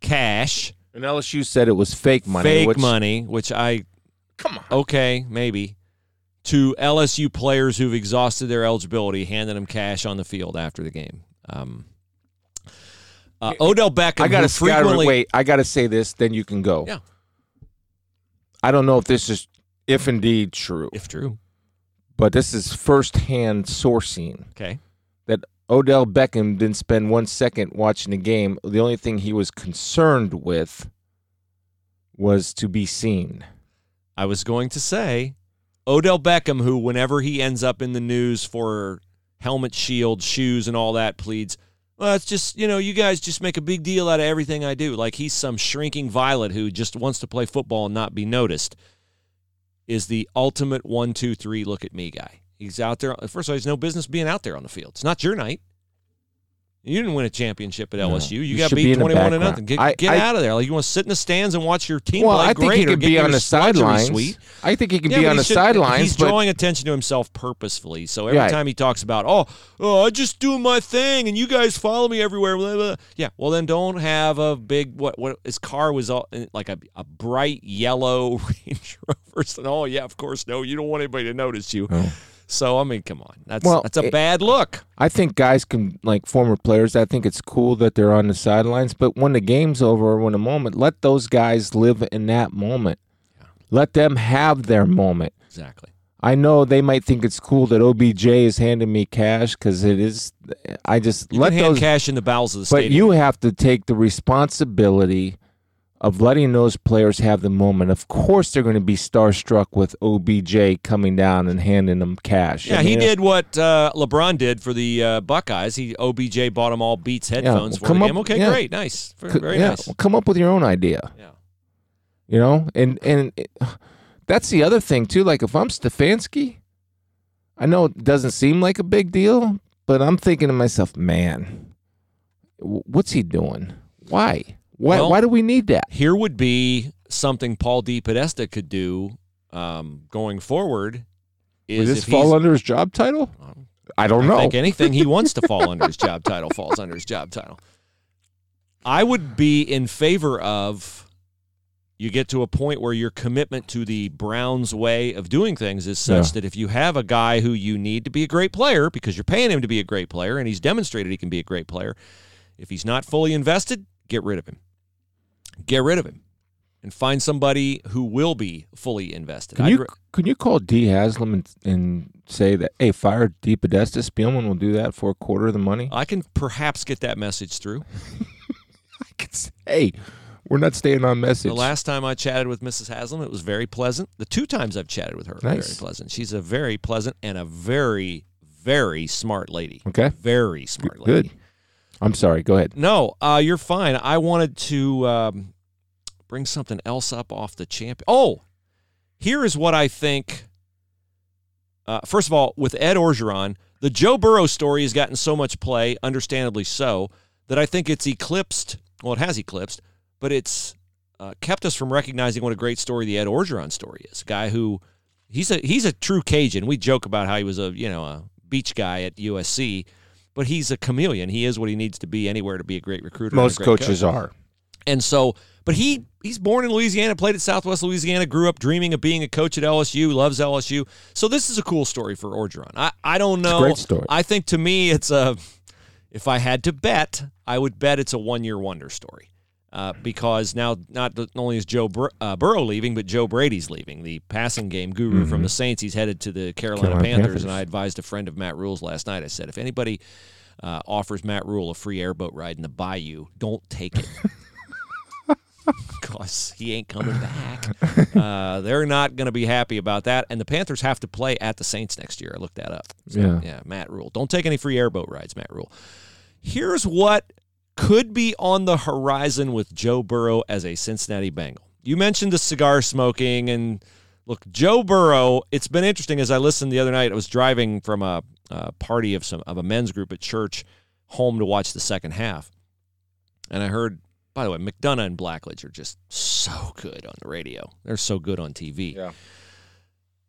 cash, And LSU said it was fake money. fake which, money, which I Come on. okay, maybe, to LSU players who've exhausted their eligibility, handing them cash on the field after the game. Um, uh, Odell Beckham, I gotta frequently wait. I gotta say this, then you can go. Yeah. I don't know if this is if indeed true, if true, but this is firsthand sourcing. okay, Odell Beckham didn't spend one second watching the game. The only thing he was concerned with was to be seen. I was going to say Odell Beckham, who whenever he ends up in the news for helmet, shield, shoes, and all that, pleads. Well, it's just you know, you guys just make a big deal out of everything I do. Like he's some shrinking violet who just wants to play football and not be noticed. Is the ultimate one, two, three. Look at me guy. He's out there. First of all, he's no business being out there on the field. It's not your night. You didn't win a championship at No. LSU. You, You got be beat the twenty-one to nothing. Get, I- get I- out of there. Like you want to sit in the stands and watch your team well, play. I think great, he could be on the sidelines. I think he could Yeah, be on the should- sidelines. He's but drawing attention to himself purposefully. So every Right. time he talks about, oh, oh, I just do my thing, and you guys follow me everywhere. Blah, blah. Yeah, well then don't have a big what? What his car was all, eh, like a, a bright yellow Range Rover. So, oh yeah, of course no, you don't want anybody to notice you. Oh. So I mean, come on, that's Well, that's a it- bad look. I think guys can like former players. I think it's cool that they're on the sidelines, but when the game's over, when the moment, let those guys live in that moment. Yeah. Let them have their moment. Exactly. I know they might think it's cool that OBJ is handing me cash because it is. I just You let those. cash in the bowels of the but stadium. you have to take the responsibility of letting those players have the moment. Of course, they're going to be starstruck with OBJ coming down and handing them cash. yeah, I he did what uh, LeBron did for the uh, Buckeyes. He OBJ bought them all Beats headphones well, for the up- game. Okay, yeah. great, nice, very, very yeah, nice. well, come up with your own idea. Yeah. You know, and and it, that's the other thing too. Like if I'm Stefanski, I know it doesn't seem like a big deal, but I'm thinking to myself, man, what's he doing? Why? Why? Well- why do we need that? Here would be something Paul DePodesta could do um, going forward. Is Would this fall under his job title? I don't I know. think anything he wants to fall under his job title falls under his job title. I would be in favor of you get to a point where your commitment to the Browns way of doing things is such Yeah. that if you have a guy who you need to be a great player because you're paying him to be a great player and he's demonstrated he can be a great player, if he's not fully invested, get rid of him. Get rid of him and find somebody who will be fully invested. Can you re- can you call Dee Haslam and, and say that hey, fire DePodesta? Spielman will do that for a quarter of the money. I can perhaps get that message through. I could say, hey, we're not staying on message. The last time I chatted with Mrs. Haslam, it was very pleasant. The two times I've chatted with her, very Nice. pleasant. She's a very pleasant and a very, very smart lady. okay, Very smart lady. good. I'm sorry. Go ahead. No, uh, you're fine. I wanted to um, bring something else up off the champion. Oh, here is what I think. Uh, first of all, with Ed Orgeron, the Joe Burrow story has gotten so much play, understandably so, that I think it's eclipsed. Well, it has eclipsed, but it's uh, kept us from recognizing what a great story the Ed Orgeron story is. A guy who he's a he's a true Cajun. We joke about how he was a you know a beach guy at USC, but he's a chameleon. He is what he needs to be anywhere to be a great recruiter. Most great coaches coach. are. And so, but he he's born in Louisiana, played at Southwest Louisiana, grew up dreaming of being a coach at LSU, loves LSU. So this is a cool story for Orgeron. I, I don't know. great story. I think to me it's a if I had to bet, I would bet it's a one year wonder story. Uh, because now not only is Joe Bur- uh, Burrow leaving, but Joe Brady's leaving, the passing game guru from the Saints. He's headed to the Carolina, Mm-hmm. Carolina Panthers, Panthers. and I advised a friend of Matt Rhule's last night. I said, if anybody uh, offers Matt Rhule a free airboat ride in the Bayou, don't take it. Because he ain't coming back. Uh, they're not going to be happy about that. And the Panthers have to play at the Saints next year. I looked that up. So, Yeah. yeah, Matt Rhule. Don't take any free airboat rides, Matt Rhule. Here's what could be on the horizon with Joe Burrow as a Cincinnati Bengal. You mentioned the cigar smoking and look, Joe Burrow. It's been interesting as I listened the other night. I was driving from a, a party of some of a men's group at church home to watch the second half, and I heard. By the way, McDonough and Blackledge are just so good on the radio. They're so good on TV. Yeah.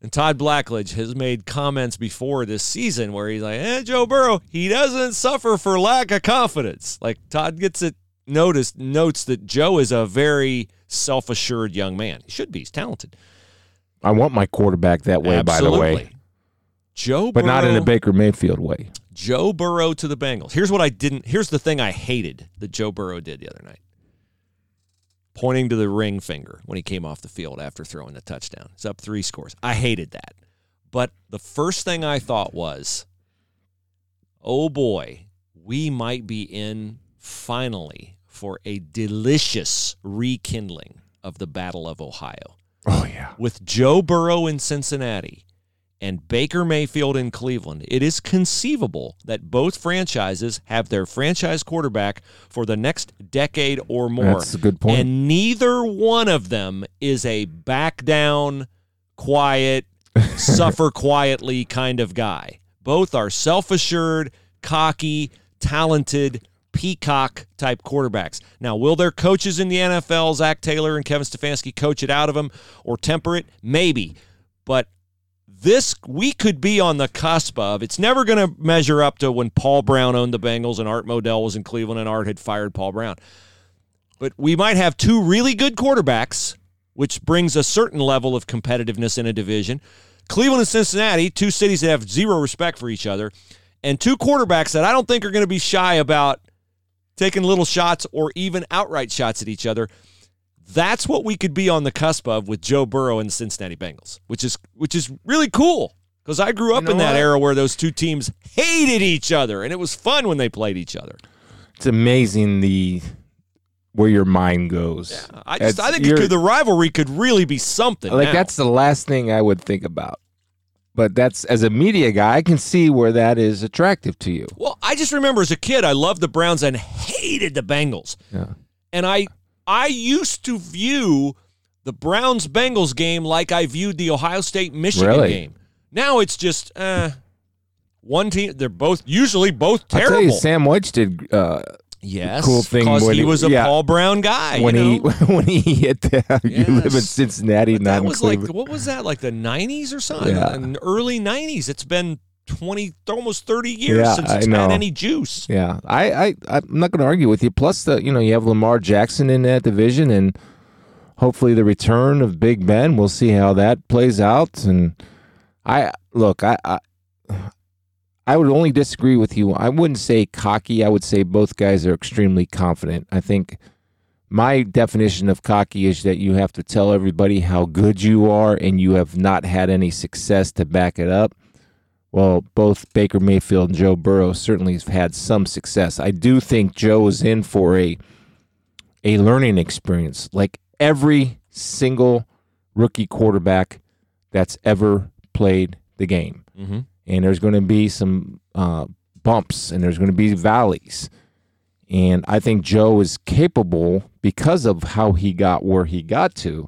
And Todd Blackledge has made comments before this season where he's like, eh, Joe Burrow, he doesn't suffer for lack of confidence. Like Todd gets it noticed, notes that Joe is a very self assured young man. He should be, he's talented. I want my quarterback that way, by the way, Absolutely. Joe but not in a Baker Mayfield way. Joe Burrow to the Bengals. Here's what I didn't. Here's the thing I hated that Joe Burrow did the other night. Pointing to the ring finger when he came off the field after throwing the touchdown. It's up three scores. I hated that. But the first thing I thought was, oh boy, we might be in finally for a delicious rekindling of the Battle of Ohio Oh yeah. with Joe Burrow in Cincinnati and Baker Mayfield in Cleveland, it is conceivable that both franchises have their franchise quarterback for the next decade or more. That's a good point. And neither one of them is a back down, quiet, suffer quietly kind of guy. Both are self assured, cocky, talented, peacock type quarterbacks. Now, will their coaches in the NFL, Zac Taylor and Kevin Stefanski, coach it out of them or temper it? Maybe. But this we could be on the cusp of. It's never going to measure up to when Paul Brown owned the Bengals and Art Modell was in Cleveland and Art had fired Paul Brown. But we might have two really good quarterbacks, which brings a certain level of competitiveness in a division. Cleveland and Cincinnati, two cities that have zero respect for each other, and two quarterbacks that I don't think are going to be shy about taking little shots or even outright shots at each other. That's what we could be on the cusp of with Joe Burrow and the Cincinnati Bengals, which is which is really cool because I grew up know in that what? era where those two teams hated each other and it was fun when they played each other. It's amazing the where your mind goes. I just I think could, the rivalry could really be something. like now. that's the last thing I would think about. But that's as a media guy, I can see where that is attractive to you. Well, I just remember as a kid, I loved the Browns and hated the Bengals. Yeah. And I I used to view the Browns Bengals game like I viewed the Ohio State Michigan Really? game. Now it's just uh, one team. They're both usually both I'll terrible. tell you, Sam Wyche did uh, yes, cool thing because he he- was a yeah. Paul Brown guy. when you he when he hit the you live in Cincinnati, But not that was like what was that like the '90s or something? Yeah. In early '90s. It's been 20, almost 30 years Yeah, since it's had any juice. Yeah, I, I I'm not going to argue with you. Plus, the you know you have Lamar Jackson in that division, and hopefully the return of Big Ben. We'll see how that plays out. And I look, I, I I would only disagree with you. I wouldn't say cocky. I would say both guys are extremely confident. I think my definition of cocky is that you have to tell everybody how good you are, and you have not had any success to back it up. Well, both Baker Mayfield and Joe Burrow certainly have had some success. I do think Joe is in for a a learning experience, like every single rookie quarterback that's ever played the game. Mm-hmm. And there's going to be some uh, bumps, and there's going to be valleys. And I think Joe is capable because of how he got where he got to,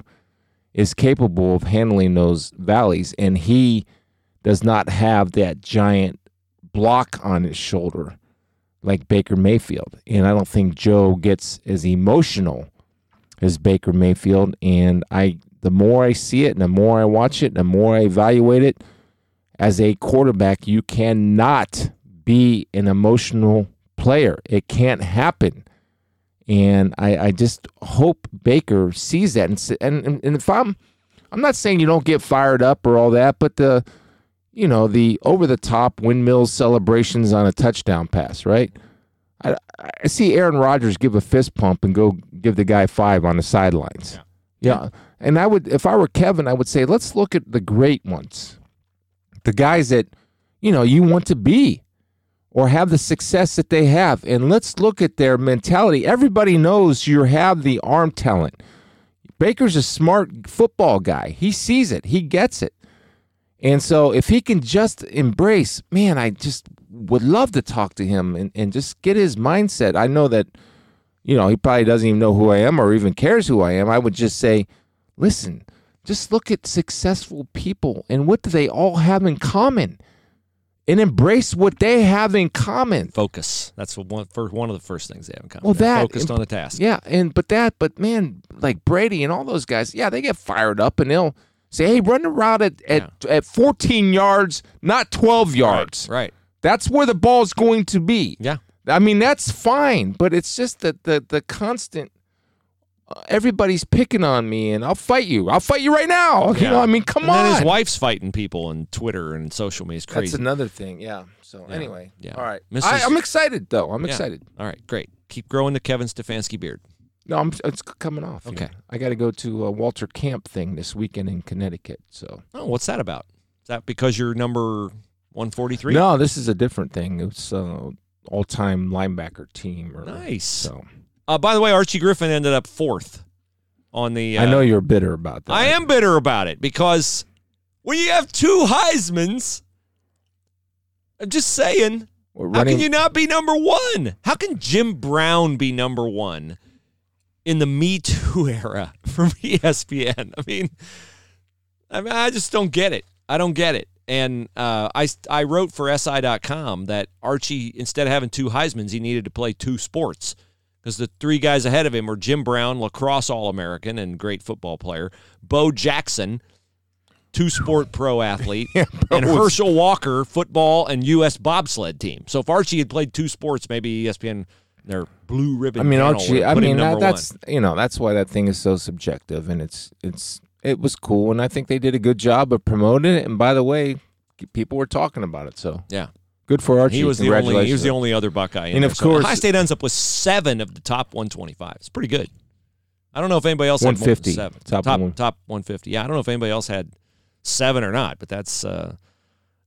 is capable of handling those valleys, and he does not have that giant block on his shoulder like Baker Mayfield. And I don't think Joe gets as emotional as Baker Mayfield. And I the more I see it and the more I watch it and the more I evaluate it, as a quarterback, you cannot be an emotional player. It can't happen. And I, I just hope Baker sees that. And, and and if I'm, I'm not saying you don't get fired up or all that, but the, you know, the over the top windmills celebrations on a touchdown pass, right? I, I see Aaron Rodgers give a fist pump and go give the guy five on the sidelines. Yeah. Yeah. And I would, if I were Kevin, I would say, let's look at the great ones, the guys that, you know, you want to be or have the success that they have. And let's look at their mentality. Everybody knows you have the arm talent. Baker's a smart football guy. He sees it, he gets it. And so if he can just embrace, man, I just would love to talk to him and, and just get his mindset. I know that, you know, he probably doesn't even know who I am or even cares who I am. I would just say, listen, just look at successful people and what do they all have in common? And embrace what they have in common. Focus. That's one, first, one of the first things they have in common. Well, They're that- focused on a task. Yeah, and but that, but man, like Brady and all those guys, yeah, they get fired up and they'll say, "Hey, run the route at at, at 14 yards, not 12 yards." Right. That's where the ball's going to be. Yeah. I mean, that's fine, but it's just that the the constant. uh, Everybody's picking on me, and I'll fight you. I'll fight you right now. You Yeah. know, I mean, come and then on. his wife's fighting people on Twitter and social media. It's crazy. That's another thing. Yeah. So Yeah. anyway, Yeah. all right. Mrs. I, I'm excited though. I'm Yeah. excited. All right, great. Keep growing the Kevin Stefanski beard. No, I'm, it's coming off. Okay. know. I got to go to a Walter Camp thing this weekend in Connecticut. So Oh, what's that about? Is that because you're number 143? no, this is a different thing. It's uh, all-time linebacker team. Or, Nice. So Uh, by the way, Archie Griffin ended up fourth on the. Uh, I know you're bitter about that. I am bitter about it because when you have two Heisman's, I'm just saying, We're how can you not be number one? How can Jim Brown be number one in the Me Too era from ESPN? I mean, I mean, I just don't get it. I don't get it. And uh, I, I wrote for SI.com that Archie, instead of having two Heisman's, he needed to play two sports because the three guys ahead of him were Jim Brown, lacrosse All American and great football player, Bo Jackson, two sport pro athlete, Yeah, and Herschel Walker, football and U.S. bobsled team. So if Archie had played two sports, maybe ESPN, their blue ribbon. I mean, Archie. I mean, that, that's one. you know that's why that thing is so subjective, and it's it's it was cool, and I think they did a good job of promoting it. And by the way, people were talking about it, so Yeah. good for Archie. He was the only. He was the only other Buckeye. in And there. of So course- Ohio State ends up with seven of the top 125. It's pretty good. I don't know if anybody else had more than 150, seven. top top one. top 150. Yeah, I don't know if anybody else had seven or not, but that's uh,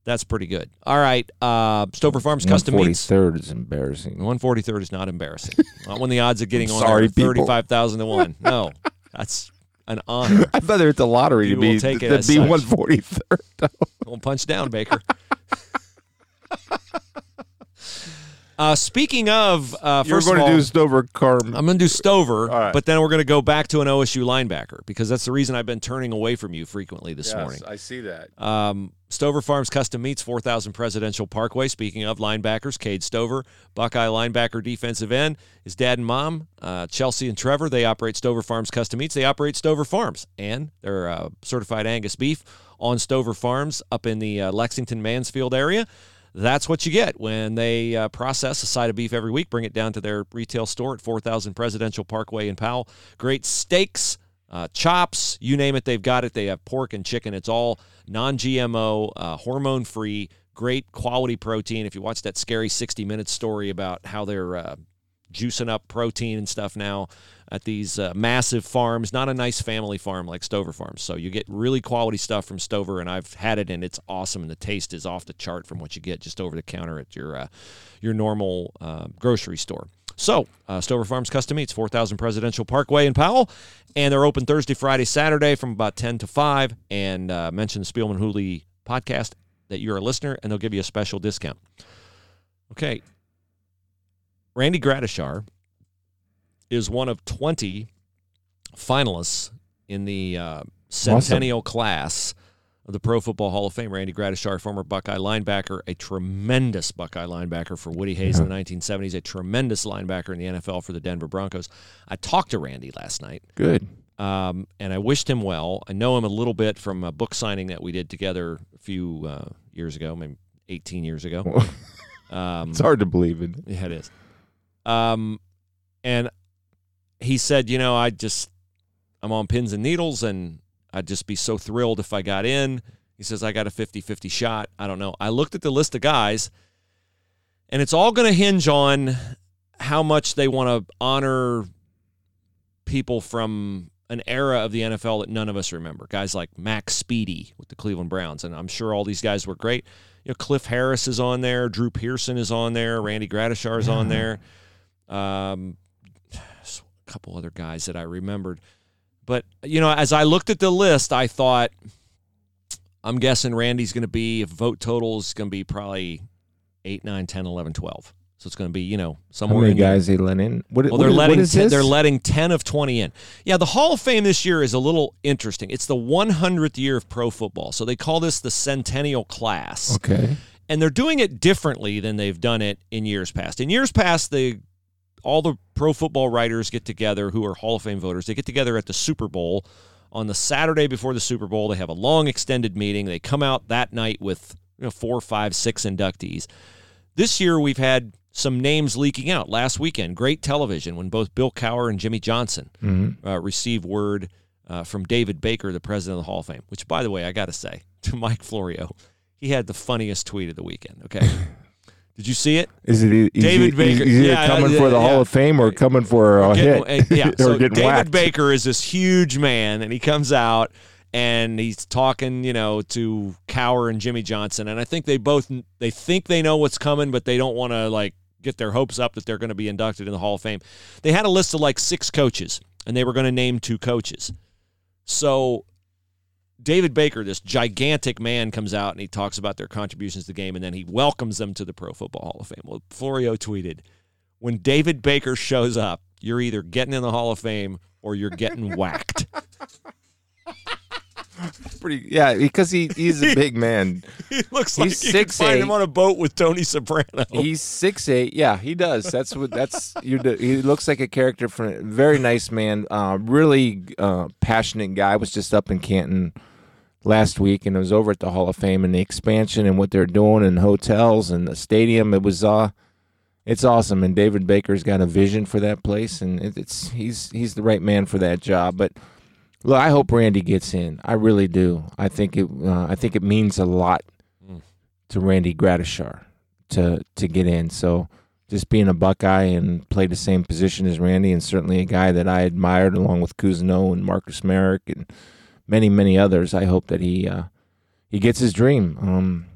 that's pretty good. All right, uh, Stover Farms custom meats. 143rd is embarrassing. 143rd is not embarrassing. not when the odds of getting on Sorry, there are 35,000 to one. No, that's an honor. I'd rather it's a lottery You to be take to as be such. 143rd. Don't punch down, Baker. uh, speaking of, uh, You're going all, to do Stover Carm. I'm going to do Stover, right. but then we're going to go back to an OSU linebacker because that's the reason I've been turning away from you frequently this morning. I see that. Um, Stover Farms Custom Meats, 4000 Presidential Parkway. Speaking of linebackers, Cade Stover, Buckeye linebacker, defensive end. His dad and mom, uh, Chelsea and Trevor, they operate Stover Farms Custom Meats. They operate Stover Farms, and they're uh, certified Angus beef on Stover Farms up in the uh, Lexington Mansfield area. That's what you get when they uh, process a side of beef every week, bring it down to their retail store at 4000 Presidential Parkway in Powell. Great steaks, uh, chops, you name it, they've got it. They have pork and chicken. It's all non GMO, uh, hormone free, great quality protein. If you watch that scary 60 minutes story about how they're uh, juicing up protein and stuff now at these uh, massive farms, not a nice family farm like Stover Farms. So you get really quality stuff from Stover, and I've had it, and it's awesome, and the taste is off the chart from what you get just over the counter at your uh, your normal uh, grocery store. So, uh, Stover Farms Custom Meats, 4000 Presidential Parkway in Powell. And they're open Thursday, Friday, Saturday from about 10 to 5. And uh, mention the Spielman Hooley podcast that you're a listener, and they'll give you a special discount. Okay. Randy Gradishar is one of 20 finalists in the uh, centennial class of the Pro Football Hall of Fame. Randy Gradishar, former Buckeye linebacker, a tremendous Buckeye linebacker for Woody Hayes in the 1970s, a tremendous linebacker in the NFL for the Denver Broncos. I talked to Randy last night, Good. um, and I wished him well. I know him a little bit from a book signing that we did together a few uh, years ago, maybe 18 years ago. Um, It's hard to believe it. yeah, it is. Um, and he said, you know, I just I'm on pins and needles and I'd just be so thrilled if I got in. He says I got a 50-50 shot. I don't know. I looked at the list of guys and it's all going to hinge on how much they want to honor people from an era of the NFL that none of us remember. Guys like Max Speedie with the Cleveland Browns, and I'm sure all these guys were great. You know, Cliff Harris is on there, Drew Pearson is on there, Randy Gradishar is on there, um, a couple other guys that I remembered. But you know, as I looked at the list, I thought, I'm guessing Randy's going to be if vote total is going to be probably 8, 9, 10, 11, 12. So it's going to be, you know, How somewhere many in there. guys they let in? What, well, they're letting what ten, this? they're letting ten of twenty in. Yeah, the Hall of Fame this year is a little interesting. It's the 100th year of pro football, so they call this the Centennial Class, okay. and they're doing it differently than they've done it in years past. In years past, they all the pro football writers get together who are Hall of Fame voters. They get together at the Super Bowl on the Saturday before the Super Bowl. They have a long extended meeting. They come out that night with you know, four, five, six inductees. This year, we've had some names leaking out. Last weekend, great television when both Bill Cowher and Jimmy Johnson Mm-hmm. uh, received word uh, from David Baker, the president of the Hall of Fame. Which, by the way, I got to say to Mike Florio, he had the funniest tweet of the weekend. Okay, did you see it? Is it e- David he- Baker. Is either Yeah, coming yeah, for the yeah. Hall of Fame or coming for a Getting- hit? yeah, so David whacked? Baker is this huge man, and he comes out and he's talking, you know, to Cowher and Jimmy Johnson, and I think they both they think they know what's coming, but they don't want to like get their hopes up that they're going to be inducted in the Hall of Fame. They had a list of like six coaches, and they were going to name two coaches. So David Baker, this gigantic man, comes out and he talks about their contributions to the game, and then he welcomes them to the Pro Football Hall of Fame. Well, Florio tweeted, "When David Baker shows up, you're either getting in the Hall of Fame or you're getting whacked." Pretty, yeah, because he, he's a big man. he looks like He's you could find 6'8". him on a boat with Tony Soprano. He's six eight. Yeah, he does. That's what. That's you. do- He looks like a character from. Very nice man. Uh, really uh, passionate guy. Was just up in Canton last week and I was over at the Hall of Fame and the expansion and what they're doing and hotels and the stadium. It was uh, it's awesome. And David Baker's got a vision for that place, and it, it's he's he's the right man for that job. But look, I hope Randy gets in. I really do. I think it. Uh, I think it means a lot to Randy Gradishar to to get in. So just being a Buckeye and play the same position as Randy, and certainly a guy that I admired along with Cousineau and Marcus Marek and many many others. I hope that he uh, he gets his dream. Um,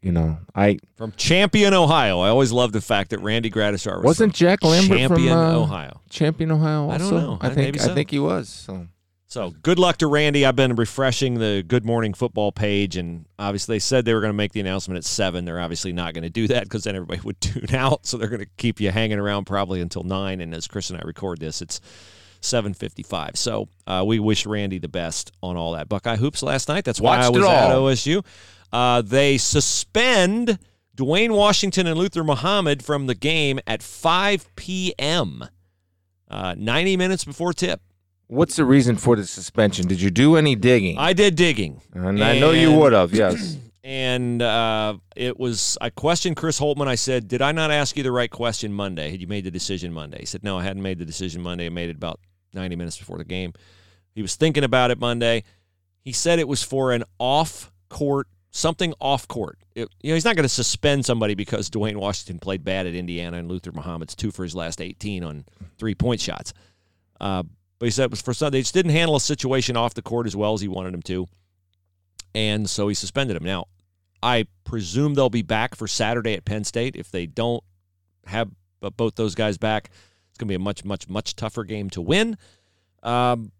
you know, I From Champion, Ohio. I always loved the fact that Randy Gradishar was wasn't Jack Lambert Champion, from uh, Ohio. Champion, Ohio. Also, I don't know. I think so. I think he was. So So good luck to Randy. I've been refreshing the Good Morning Football page, and obviously they said they were going to make the announcement at seven. They're obviously not going to do that because then everybody would tune out. So they're going to keep you hanging around probably until nine. And as Chris and I record this, it's seven fifty-five. So uh, we wish Randy the best on all that Buckeye hoops last night. That's why Watched I it was at. OSU. Uh, they suspend Duane Washington and Luther Muhammad from the game at five p.m. Uh, Ninety minutes before tip. what's the reason for the suspension? Did you do any digging? I did digging. and I know you would have. Yes. and uh, it was I questioned Chris Holtmann. I said, "Did I not ask you the right question Monday? Had you made the decision Monday?" He said, "No, I hadn't made the decision Monday. I made it about 90 minutes before the game." He was thinking about it Monday. He said it was for an off-court something off-court. It, you know, he's not going to suspend somebody because Duane Washington played bad at Indiana and Luther Muhammad's two for his last 18 on three-point shots. Uh, but he said it was for something. They just didn't handle a situation off the court as well as he wanted him to and so he suspended him. Now, I presume they'll be back for Saturday at Penn State. If they don't have both those guys back, it's going to be a much, much, much tougher game to win. Um,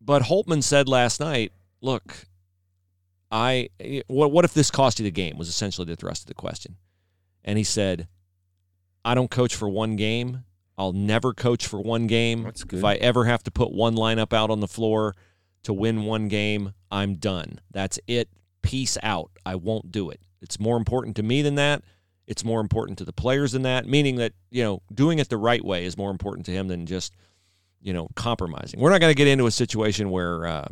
but Holtmann said last night, "Look, I what what if this cost you the game?" Was essentially the thrust of the question, and he said, "I don't coach for one game. I'll never coach for one game. That's good. If I ever have to put one lineup out on the floor." to win one game, I'm done. That's it. Peace out. I won't do it. It's more important to me than that. It's more important to the players than that, meaning that, you know, doing it the right way is more important to him than just, you know, compromising. We're not going to get into a situation where uh,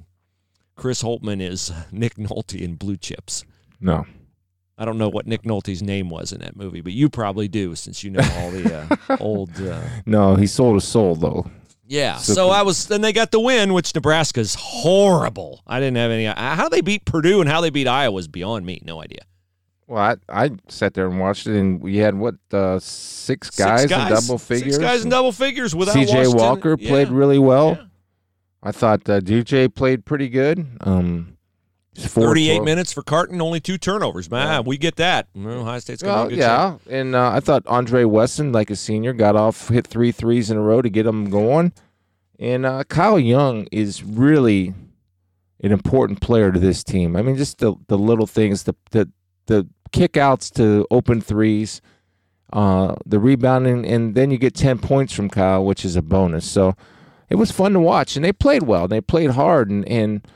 Chris Holtmann is Nick Nolte in Blue Chips. No. I don't know what Nick Nolte's name was in that movie, but you probably do since you know all the uh, old. Uh, No, he sold his soul though. Yeah. So So. I was. Then they got the win, which Nebraska's horrible. I didn't have any. How they beat Purdue and how they beat Iowa is beyond me. No idea. Well, I, I sat there and watched it, and we had what uh, six Six guys, in double figures. Six guys in double figures without C.J. Walker Yeah. played really well. Yeah. I thought uh, DJ played pretty good. Um, he's four 38 twelve. minutes for Carton, only two turnovers. Man, Yeah. we get that. Well, Ohio State's going to Well, good shot. yeah, and uh, I thought Andre Wesson, like a senior, got off, hit three threes in a row to get them going. And uh, Kyle Young is really an important player to this team. I mean, just the the little things, the the the kickouts to open threes, uh, the rebounding, and then you get ten points from Kyle, which is a bonus. So it was fun to watch, and they played well. They played hard, and and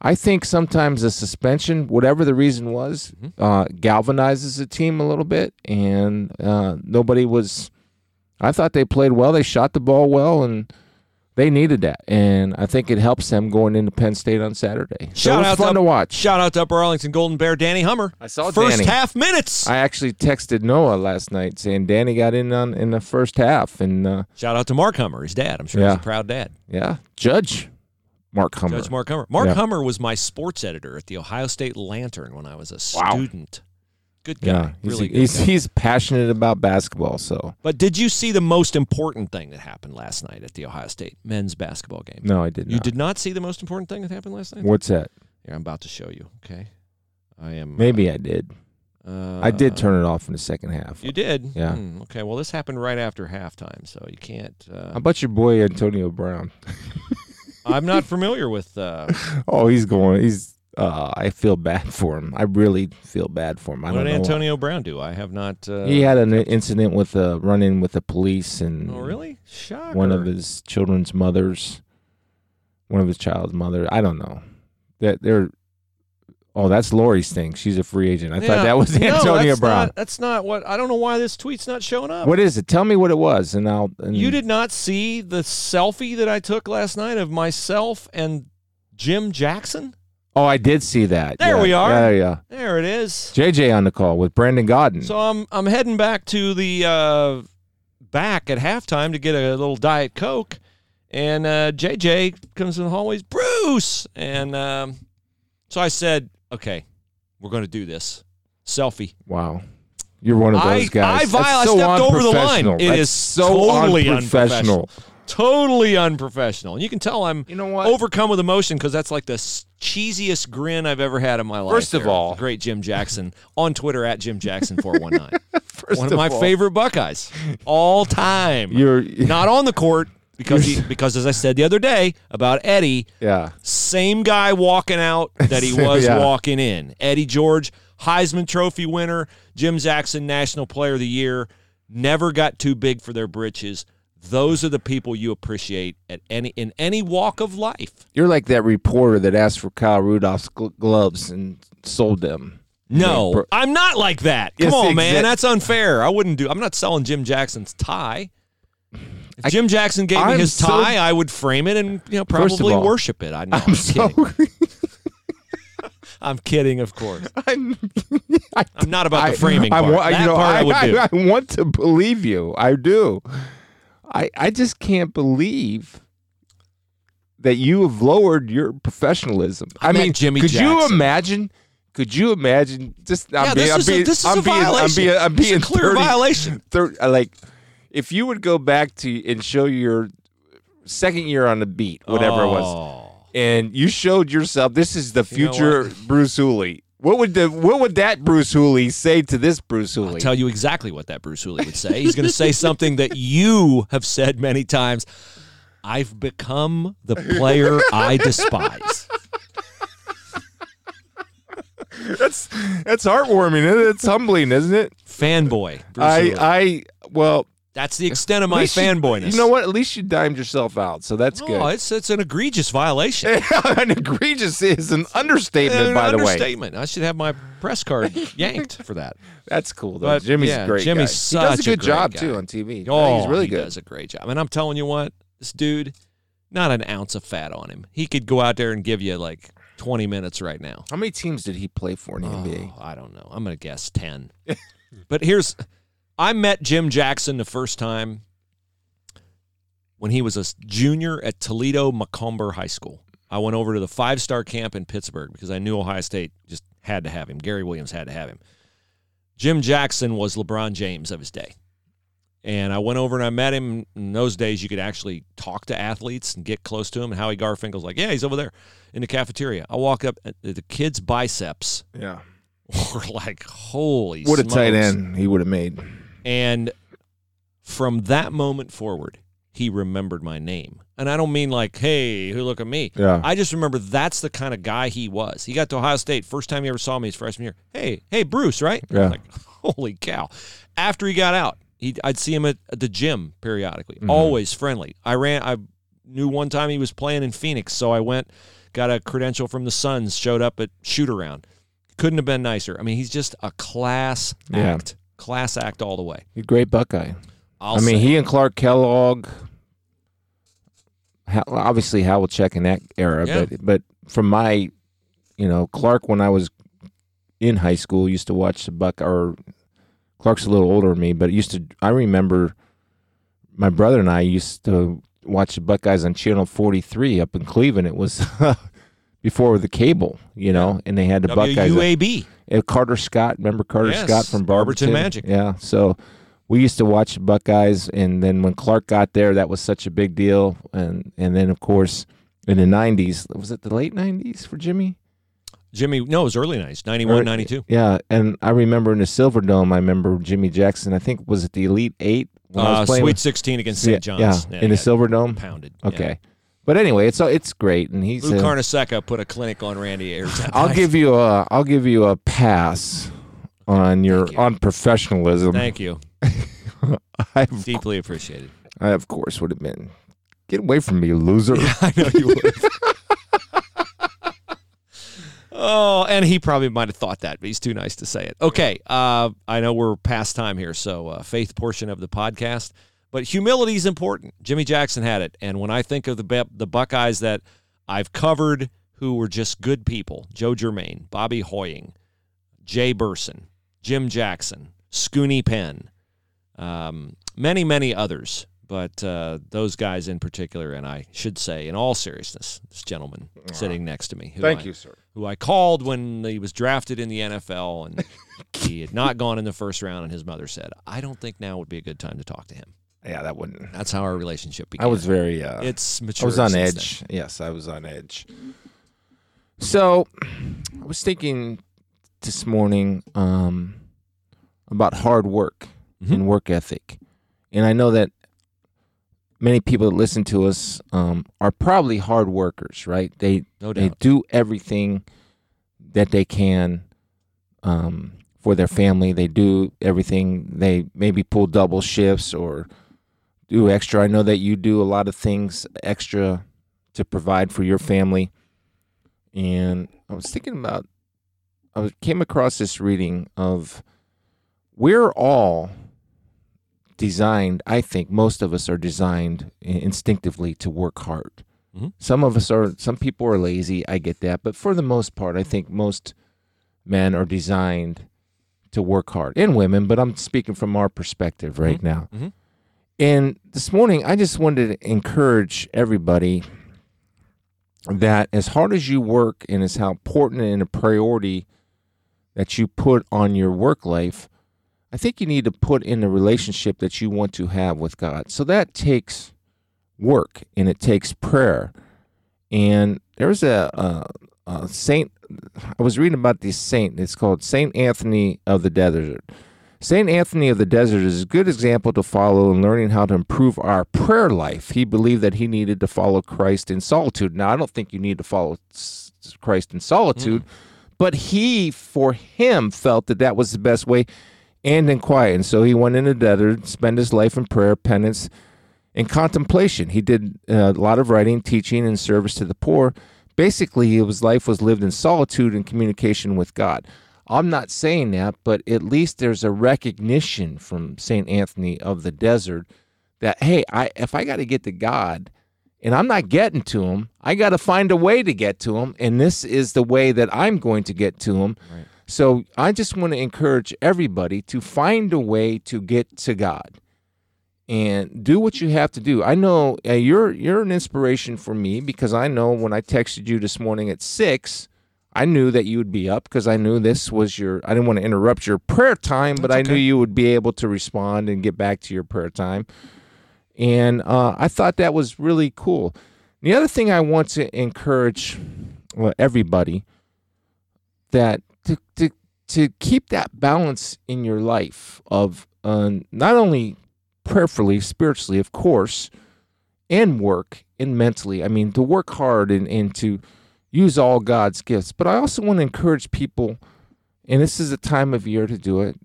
I think sometimes a suspension, whatever the reason was, uh, galvanizes the team a little bit, and uh, nobody was. I thought they played well. They shot the ball well, and they needed that, and I think it helps them going into Penn State on Saturday. So Shout it was out fun to, to watch. Shout out to Upper Arlington Golden Bear, Danny Hummer. I saw First Danny. half minutes. I actually texted Noah last night saying Danny got in on in the first half, and uh, Shout out to Mark Hummer, his dad. I'm sure Yeah. he's a proud dad. yeah, Judge Mark Hummer. Judge Mark Hummer. Mark Yeah. Hummer was my sports editor at the Ohio State Lantern when I was a Wow. student. Good guy. yeah, he's, really good he's guy. he's passionate about basketball. So But did you see the most important thing that happened last night at the Ohio State men's basketball game? no, I did Not. You did not see the most important thing that happened last night? What's that? Here, I'm about to show you. Okay. I am. Maybe I did. Uh, I did turn it off in the second half. You did? Yeah. Hmm, okay. Well, this happened right after halftime, so you can't. How Uh, about your boy Antonio Brown? I'm not familiar with. Uh, Oh, he's going. He's. Uh, I feel bad for him. I really feel bad for him. I what don't did. Antonio Brown do? I have not. Uh, he had an incident with a run-in with the police and Oh, really? Shocker. one of his children's mothers, one of his child's mother. I don't know. That they're. Oh, that's Lori's thing. She's a free agent. I Yeah. thought that was No, Antonio that's Brown. Not, that's not what. I don't know why this tweet's not showing up. What is it? Tell me what it was, and I'll. And You did not see the selfie that I took last night of myself and Jim Jackson? Oh, I did see that. There Yeah, we are. Yeah, yeah. There it is. JJ on the call with Brandon Gaudin. So I'm I'm heading back to the uh, back at halftime to get a little diet coke, and uh, JJ comes in the hallways. Bruce, and um, so I said, "Okay, we're going to do this selfie." wow. You're one of I- those guys. I That's vi- I so stepped over the line. unprofessional. It That's is so totally unprofessional. Totally unprofessional, and you can tell I'm You know what? overcome with emotion because that's like the cheesiest grin I've ever had in my life. First of there. all- great Jim Jackson on Twitter at Jim Jackson four one nine. First One of my all, favorite Buckeyes all time. You're not on the court because he, because as I said the other day about Eddie, yeah. same guy walking out that he was Yeah. walking in. Eddie George, Heisman Trophy winner, Jim Jackson, National Player of the Year, never got too big for their britches. Those are the people you appreciate at any in any walk of life. You're like that reporter that asked for Kyle Rudolph's gl- gloves and sold them. No, I'm not like that. Come on, exa- man. That's unfair. I wouldn't do. I'm not selling Jim Jackson's tie. If I- Jim Jackson gave me I'm his so- tie, I would frame it and you know probably all, worship it. I know. I'm, I'm so. kidding. I'm kidding, of course. I'm, I, I'm not about the framing I, part. want- that know, part I, I, would do. I, I want to believe you. I do. I I just can't believe that you have lowered your professionalism. I, I mean, Jimmy could you imagine? Could you imagine? Just I'm yeah, being, this I'm is being, a, this is I'm a being, violation. I'm being, I'm This is being a clear 30 violation. thir- uh, like if you would go back to and show your second year on the beat, whatever it was, Oh. and you showed yourself this is the You know future Bruce Hooley. What would the what would that Bruce Hooley say to this Bruce I'll Hooley? tell you exactly what that Bruce Hooley would say. He's going to say something that you have said many times. I've become the player I despise. that's that's heartwarming. It's humbling, isn't it? Fanboy. Bruce I Hooley. I well, That's the extent of my you- fanboyness. You know what? At least you dimed yourself out, so that's Oh, good. it's it's an egregious violation. an egregious is an understatement, An by the way. An understatement. I should have my press card yanked for that. That's cool though. But, Jimmy's yeah, great Jimmy's guy. he does a such a good job guy. too on TV. Oh, he's really he good. He does a great job. And I'm telling you what, this dude, not an ounce of fat on him. He could go out there and give you like 20 minutes right now. How many teams did he play for in the NBA? Oh, I don't know. I'm going to guess 10. but here's I met Jim Jackson the first time when he was a junior at Toledo Macomber High School. I went over to the five star camp in Pittsburgh because I knew Ohio State just had to have him. Gary Williams had to have him. Jim Jackson was LeBron James of his day. And I went over and I met him. In those days, you could actually talk to athletes and get close to him. And Howie Garfinkel's like, Yeah, he's over there in the cafeteria. I walk up, uh, the kid's biceps Yeah. were like, Holy What a tight end he would have made. And from that moment forward, he remembered my name. And I don't mean like, hey, who look at me. Yeah. I just remember that's the kind of guy he was. He got to Ohio State, first time he ever saw me his freshman year. Hey, hey, Bruce, right? Yeah. Like, holy cow. After he got out, he I'd see him at, at the gym periodically. Mm-hmm. Always friendly. I ran I knew one time he was playing in Phoenix, so I went, got a credential from the Suns, showed up at shoot around. Couldn't have been nicer. I mean, he's just a class Yeah. act. Class act all the way. A great Buckeye. I'll I mean, he and Clark Kellogg, Hal- obviously Check in that era, Yeah. but but from my, you know, Clark when I was in high school used to watch the Buck. Or Clark's a little older than me, but used to. I remember my brother and I used to watch the Buckeyes on Channel Forty Three up in Cleveland. It was before the cable, you know, and they had the Buckeyes. WUAB. Uh, Carter Scott, remember Carter Yes, Scott from Barberton Barberton? Magic. Yeah, so we used to watch the Buckeyes, and then when Clark got there, that was such a big deal, and and then of course in the '90s, was it the late '90s for Jimmy? Jimmy, no, it was early 90s, 91, 92. Yeah, and I remember in the Silver Dome, I remember Jimmy Jackson. I think was it the Elite Eight when I Uh, Sweet with- 16 against St. John's. Yeah, Yeah, in the Silver Dome. Pounded. yeah. But anyway, it's it's great, and he's. Lou Carnesecca put a clinic on Randy I'll give you a I'll give you a pass on your you. on professionalism. Thank you. I, Deeply appreciated. I, of course, would have been. Get away from me, you loser. I know you would. oh, and he probably might have thought that, but he's too nice to say it. Okay, uh, I know we're past time here, so uh, faith portion of the podcast, but humility is important. Jimmy Jackson had it, and when I think of the the Buckeyes that I've covered, who were just good people: Joe Germaine, Bobby Hoying, Jay Burson, Jim Jackson, Scoonie Penn, um, many, many others. But uh, those guys in particular, and I should say, in all seriousness, this gentleman sitting next to me, who Thank I, you, sir. who I called when he was drafted in the NFL, and he had not gone in the first round, and his mother said, "I don't think now would be a good time to talk to him." Yeah, that wouldn't. That's how our relationship began. I was very. Uh, It's mature. I was on edge. Yes, I was on edge. So, I was thinking this morning um, about hard work Mhm. and work ethic, and I know that many people that listen to us um, are probably hard workers, right? They No they do everything that they can um, for their family. They do everything. They maybe pull double shifts or do extra. I know that you do a lot of things extra to provide for your family. And I was thinking about, I came across this reading of we're all designed, I think most of us are designed instinctively to work hard. Mhm. Some of us are, some people are lazy. I get that. But for the most part, I think most men are designed to work hard and women, but I'm speaking from our perspective right now. Mhm. And this morning, I just wanted to encourage everybody that as hard as you work and as how important and a priority that you put on your work life, I think you need to put in the relationship that you want to have with God. So that takes work and it takes prayer. And there's a, a, a saint, I was reading about this saint. It's called Saint Anthony of the Desert. Saint Anthony of the Desert is a good example to follow in learning how to improve our prayer life. He believed that he needed to follow Christ in solitude. Now, I don't think you need to follow Christ in solitude, but he, for him, felt that that was the best way and in quiet. And so he went in the desert, spent his life in prayer, penance, and contemplation. He did uh, a lot of writing, teaching, and service to the poor. Basically, his life was lived in solitude and communication with God. I'm not saying that, but at least there's a recognition from St. Anthony of the Desert that, hey, I, if I got to get to God and I'm not getting to him, I got to find a way to get to him. And this is the way that I'm going to get to him. Right. So I just want to encourage everybody to find a way to get to God. and do what you have to do. I know uh, you're you're an inspiration for me because I know when I texted you this morning at six, I knew that you would be up because I knew this was your. I didn't want to interrupt your prayer time, but I knew you would be able to respond and get back to your prayer time, and uh, I thought that was really cool. The other thing I want to encourage well, everybody that to, to to keep that balance in your life of uh, not only prayerfully, spiritually, of course, and work and mentally. I mean, to work hard and, and to use all God's gifts. But I also want to encourage people, and this is a time of year to do it,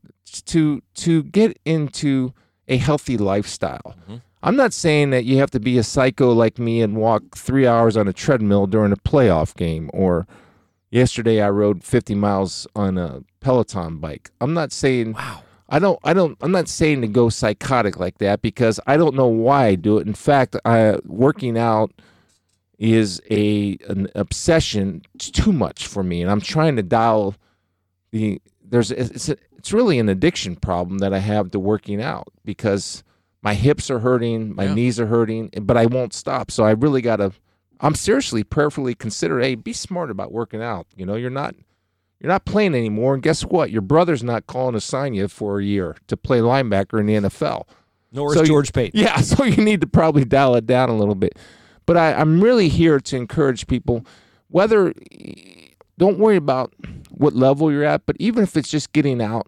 to to get into a healthy lifestyle. Mm-hmm. I'm not saying that you have to be a psycho like me and walk three hours on a treadmill during a playoff game or yesterday I rode 50 miles on a Peloton bike. I'm not saying wow. I don't I don't I'm not saying to go psychotic like that because I don't know why I do it. In fact, I working out is a an obsession it's too much for me and I'm trying to dial the there's it's a, it's really an addiction problem that I have to working out because my hips are hurting, my yeah. knees are hurting, eh, but I won't stop. So I really got to I'm seriously prayerfully consider hey, be smart about working out. You know, you're not you're not playing anymore. And guess what? Your brother's not calling to sign you for a year to play linebacker in the NFL. Nor so is George Payton. Yeah, so you need to probably dial it down a little bit. But I, I'm really here to encourage people, whether don't worry about what level you're at, but even if it's just getting out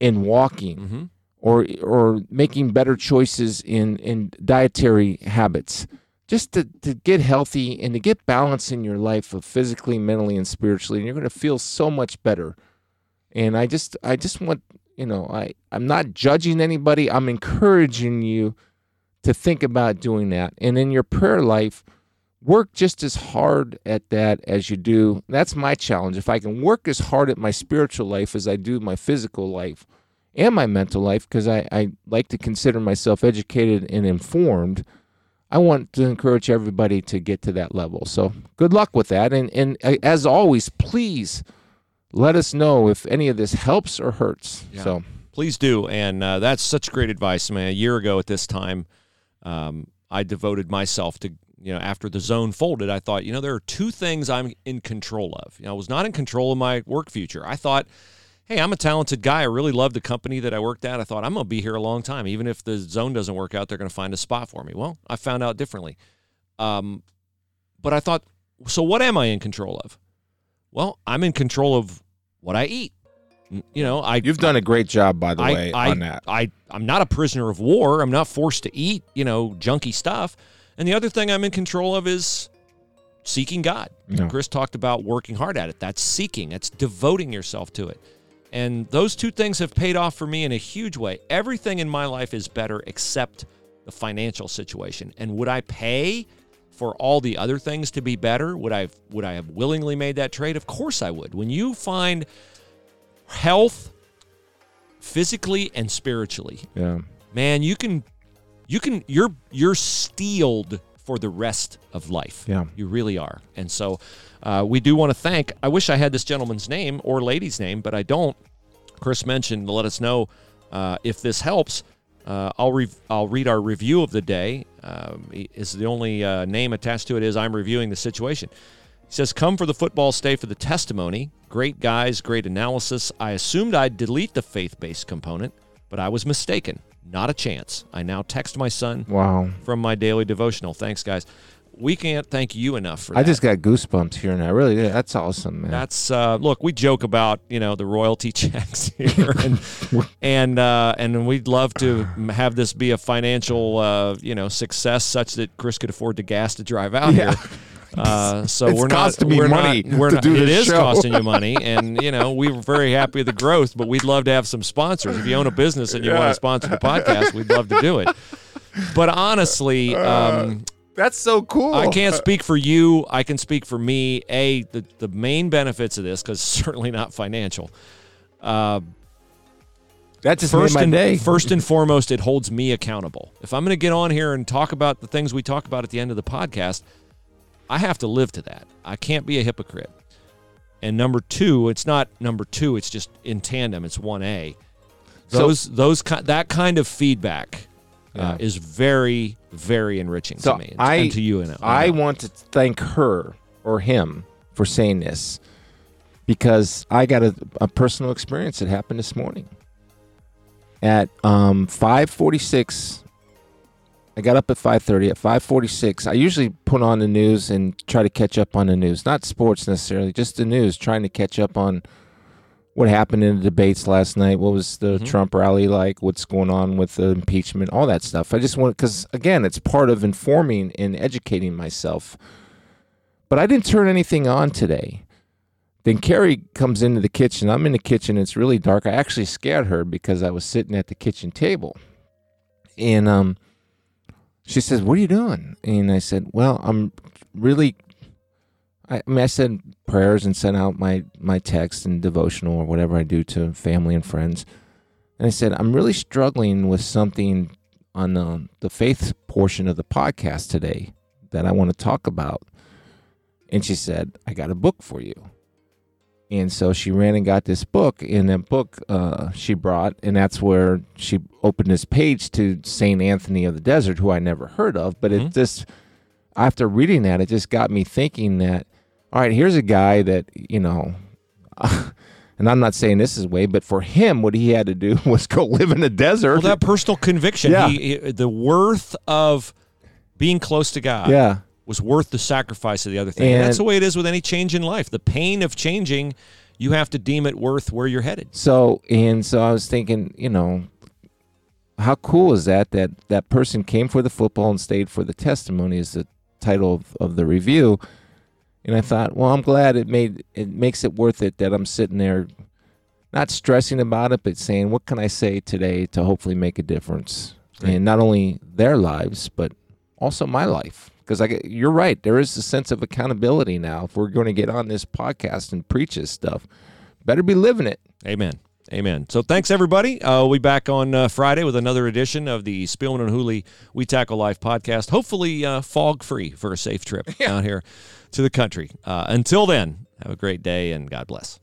and walking mm-hmm. or or making better choices in, in dietary habits just to, to get healthy and to get balance in your life of physically mentally and spiritually and you're going to feel so much better and i just i just want you know i i'm not judging anybody i'm encouraging you to think about doing that and in your prayer life work just as hard at that as you do that's my challenge if i can work as hard at my spiritual life as i do my physical life and my mental life because I, I like to consider myself educated and informed I want to encourage everybody to get to that level. So good luck with that. And, and uh, as always, please let us know if any of this helps or hurts. Yeah. So please do. And uh, that's such great advice, man. A year ago at this time, um, I devoted myself to, you know, after the zone folded, I thought, you know, there are two things I'm in control of. You know, I was not in control of my work future. I thought, hey, I'm a talented guy. I really love the company that I worked at. I thought I'm going to be here a long time. Even if the zone doesn't work out, they're going to find a spot for me. Well, I found out differently. Um, but I thought, so what am I in control of? Well, I'm in control of what I eat. You know, I you've done a great job, by the I, way, I, on that. I I'm not a prisoner of war. I'm not forced to eat, you know, junky stuff. And the other thing I'm in control of is seeking God. Chris talked about working hard at it. That's seeking. That's devoting yourself to it. And those two things have paid off for me in a huge way. Everything in my life is better except the financial situation. And would I pay for all the other things to be better? Would I would I have willingly made that trade? Of course I would. When you find health physically and spiritually. Yeah. Man, you can you can you're you're steeled for the rest of life. Yeah. You really are. And so uh, we do want to thank, I wish I had this gentleman's name or lady's name, but I don't. Chris mentioned to let us know uh, if this helps. Uh, I'll, re- I'll read our review of the day. Um, is the only uh, name attached to it is I'm reviewing the situation. He says, "Come for the football, stay for the testimony. Great guys, great analysis. I assumed I'd delete the faith-based component, but I was mistaken. Not a chance. I now text my son wow. from my daily devotional. Thanks, guys we can't thank you enough for that. I just got goosebumps here and I Really, did. that's awesome, man. That's uh, look. We joke about you know the royalty checks here, and and uh, and we'd love to have this be a financial uh, you know success such that Chris could afford the gas to drive out yeah. here. Uh, so it's we're not. we're money not. We're not. It is show. costing you money, and you know we were very happy with the growth, but we'd love to have some sponsors. If you own a business and you yeah. want to sponsor the podcast, we'd love to do it. But honestly, uh, um, that's so cool. I can't speak for you. I can speak for me. A the the main benefits of this because certainly not financial. Uh, that just first made my and, day. First and foremost, it holds me accountable. If I'm going to get on here and talk about the things we talk about at the end of the podcast, I have to live to that. I can't be a hypocrite. And number two, it's not number two. It's just in tandem. It's one A. Those so, those that kind of feedback uh, is very, very enriching So to me and, I- and to you. And I want to thank her or him for saying this because I got a, a personal experience that happened this morning. At um, 5:46, I got up at 5:30. At 5:46, I usually put on the news and try to catch up on the news, not sports necessarily, just the news, trying to catch up on what happened in the debates last night. What was the Mhm. Trump rally like? What's going on with the impeachment? All that stuff. I just want because again, it's part of informing and educating myself. But I didn't turn anything on today. Then Carrie comes into the kitchen. I'm in the kitchen. It's really dark. I actually scared her because I was sitting at the kitchen table, and um, she says, "What are you doing?" And I said, "Well, I'm really." I, I mean, I said prayers and sent out my my text and devotional or whatever I do to family and friends, and I said, "I'm really struggling with something on the the faith portion of the podcast today that I want to talk about." And she said, "I got a book for you." And so she ran and got this book, and that book uh, she brought, and that's where she opened this page to Saint Anthony of the Desert, who I never heard of. But Mhm. it just, after reading that, it just got me thinking that, all right, here's a guy that you know, and I'm not saying this is way, but for him, what he had to do was go live in the desert. well, that personal conviction, Yeah. he, he- the worth of being close to God, yeah, was worth the sacrifice of the other thing. And that's the way it is with any change in life. The pain of changing, you have to deem it worth where you're headed. So and so I was thinking, you know, how cool is that that that person came for the football and stayed for the testimony is the title of, of the review. And I thought, well, I'm glad it made it makes it worth it that I'm sitting there not stressing about it, but saying, what can I say today to hopefully make a difference Right. in not only their lives, but also my life. Because I, you're right, there is a sense of accountability now. If we're going to get on this podcast and preach this stuff, better be living it. Amen. Amen. So thanks everybody. Uh, we'll be back on uh, Friday with another edition of the Spielman and Hooley We Tackle Life podcast. Hopefully uh, fog free for a safe trip out here to the country. Uh, until then, have a great day and God bless.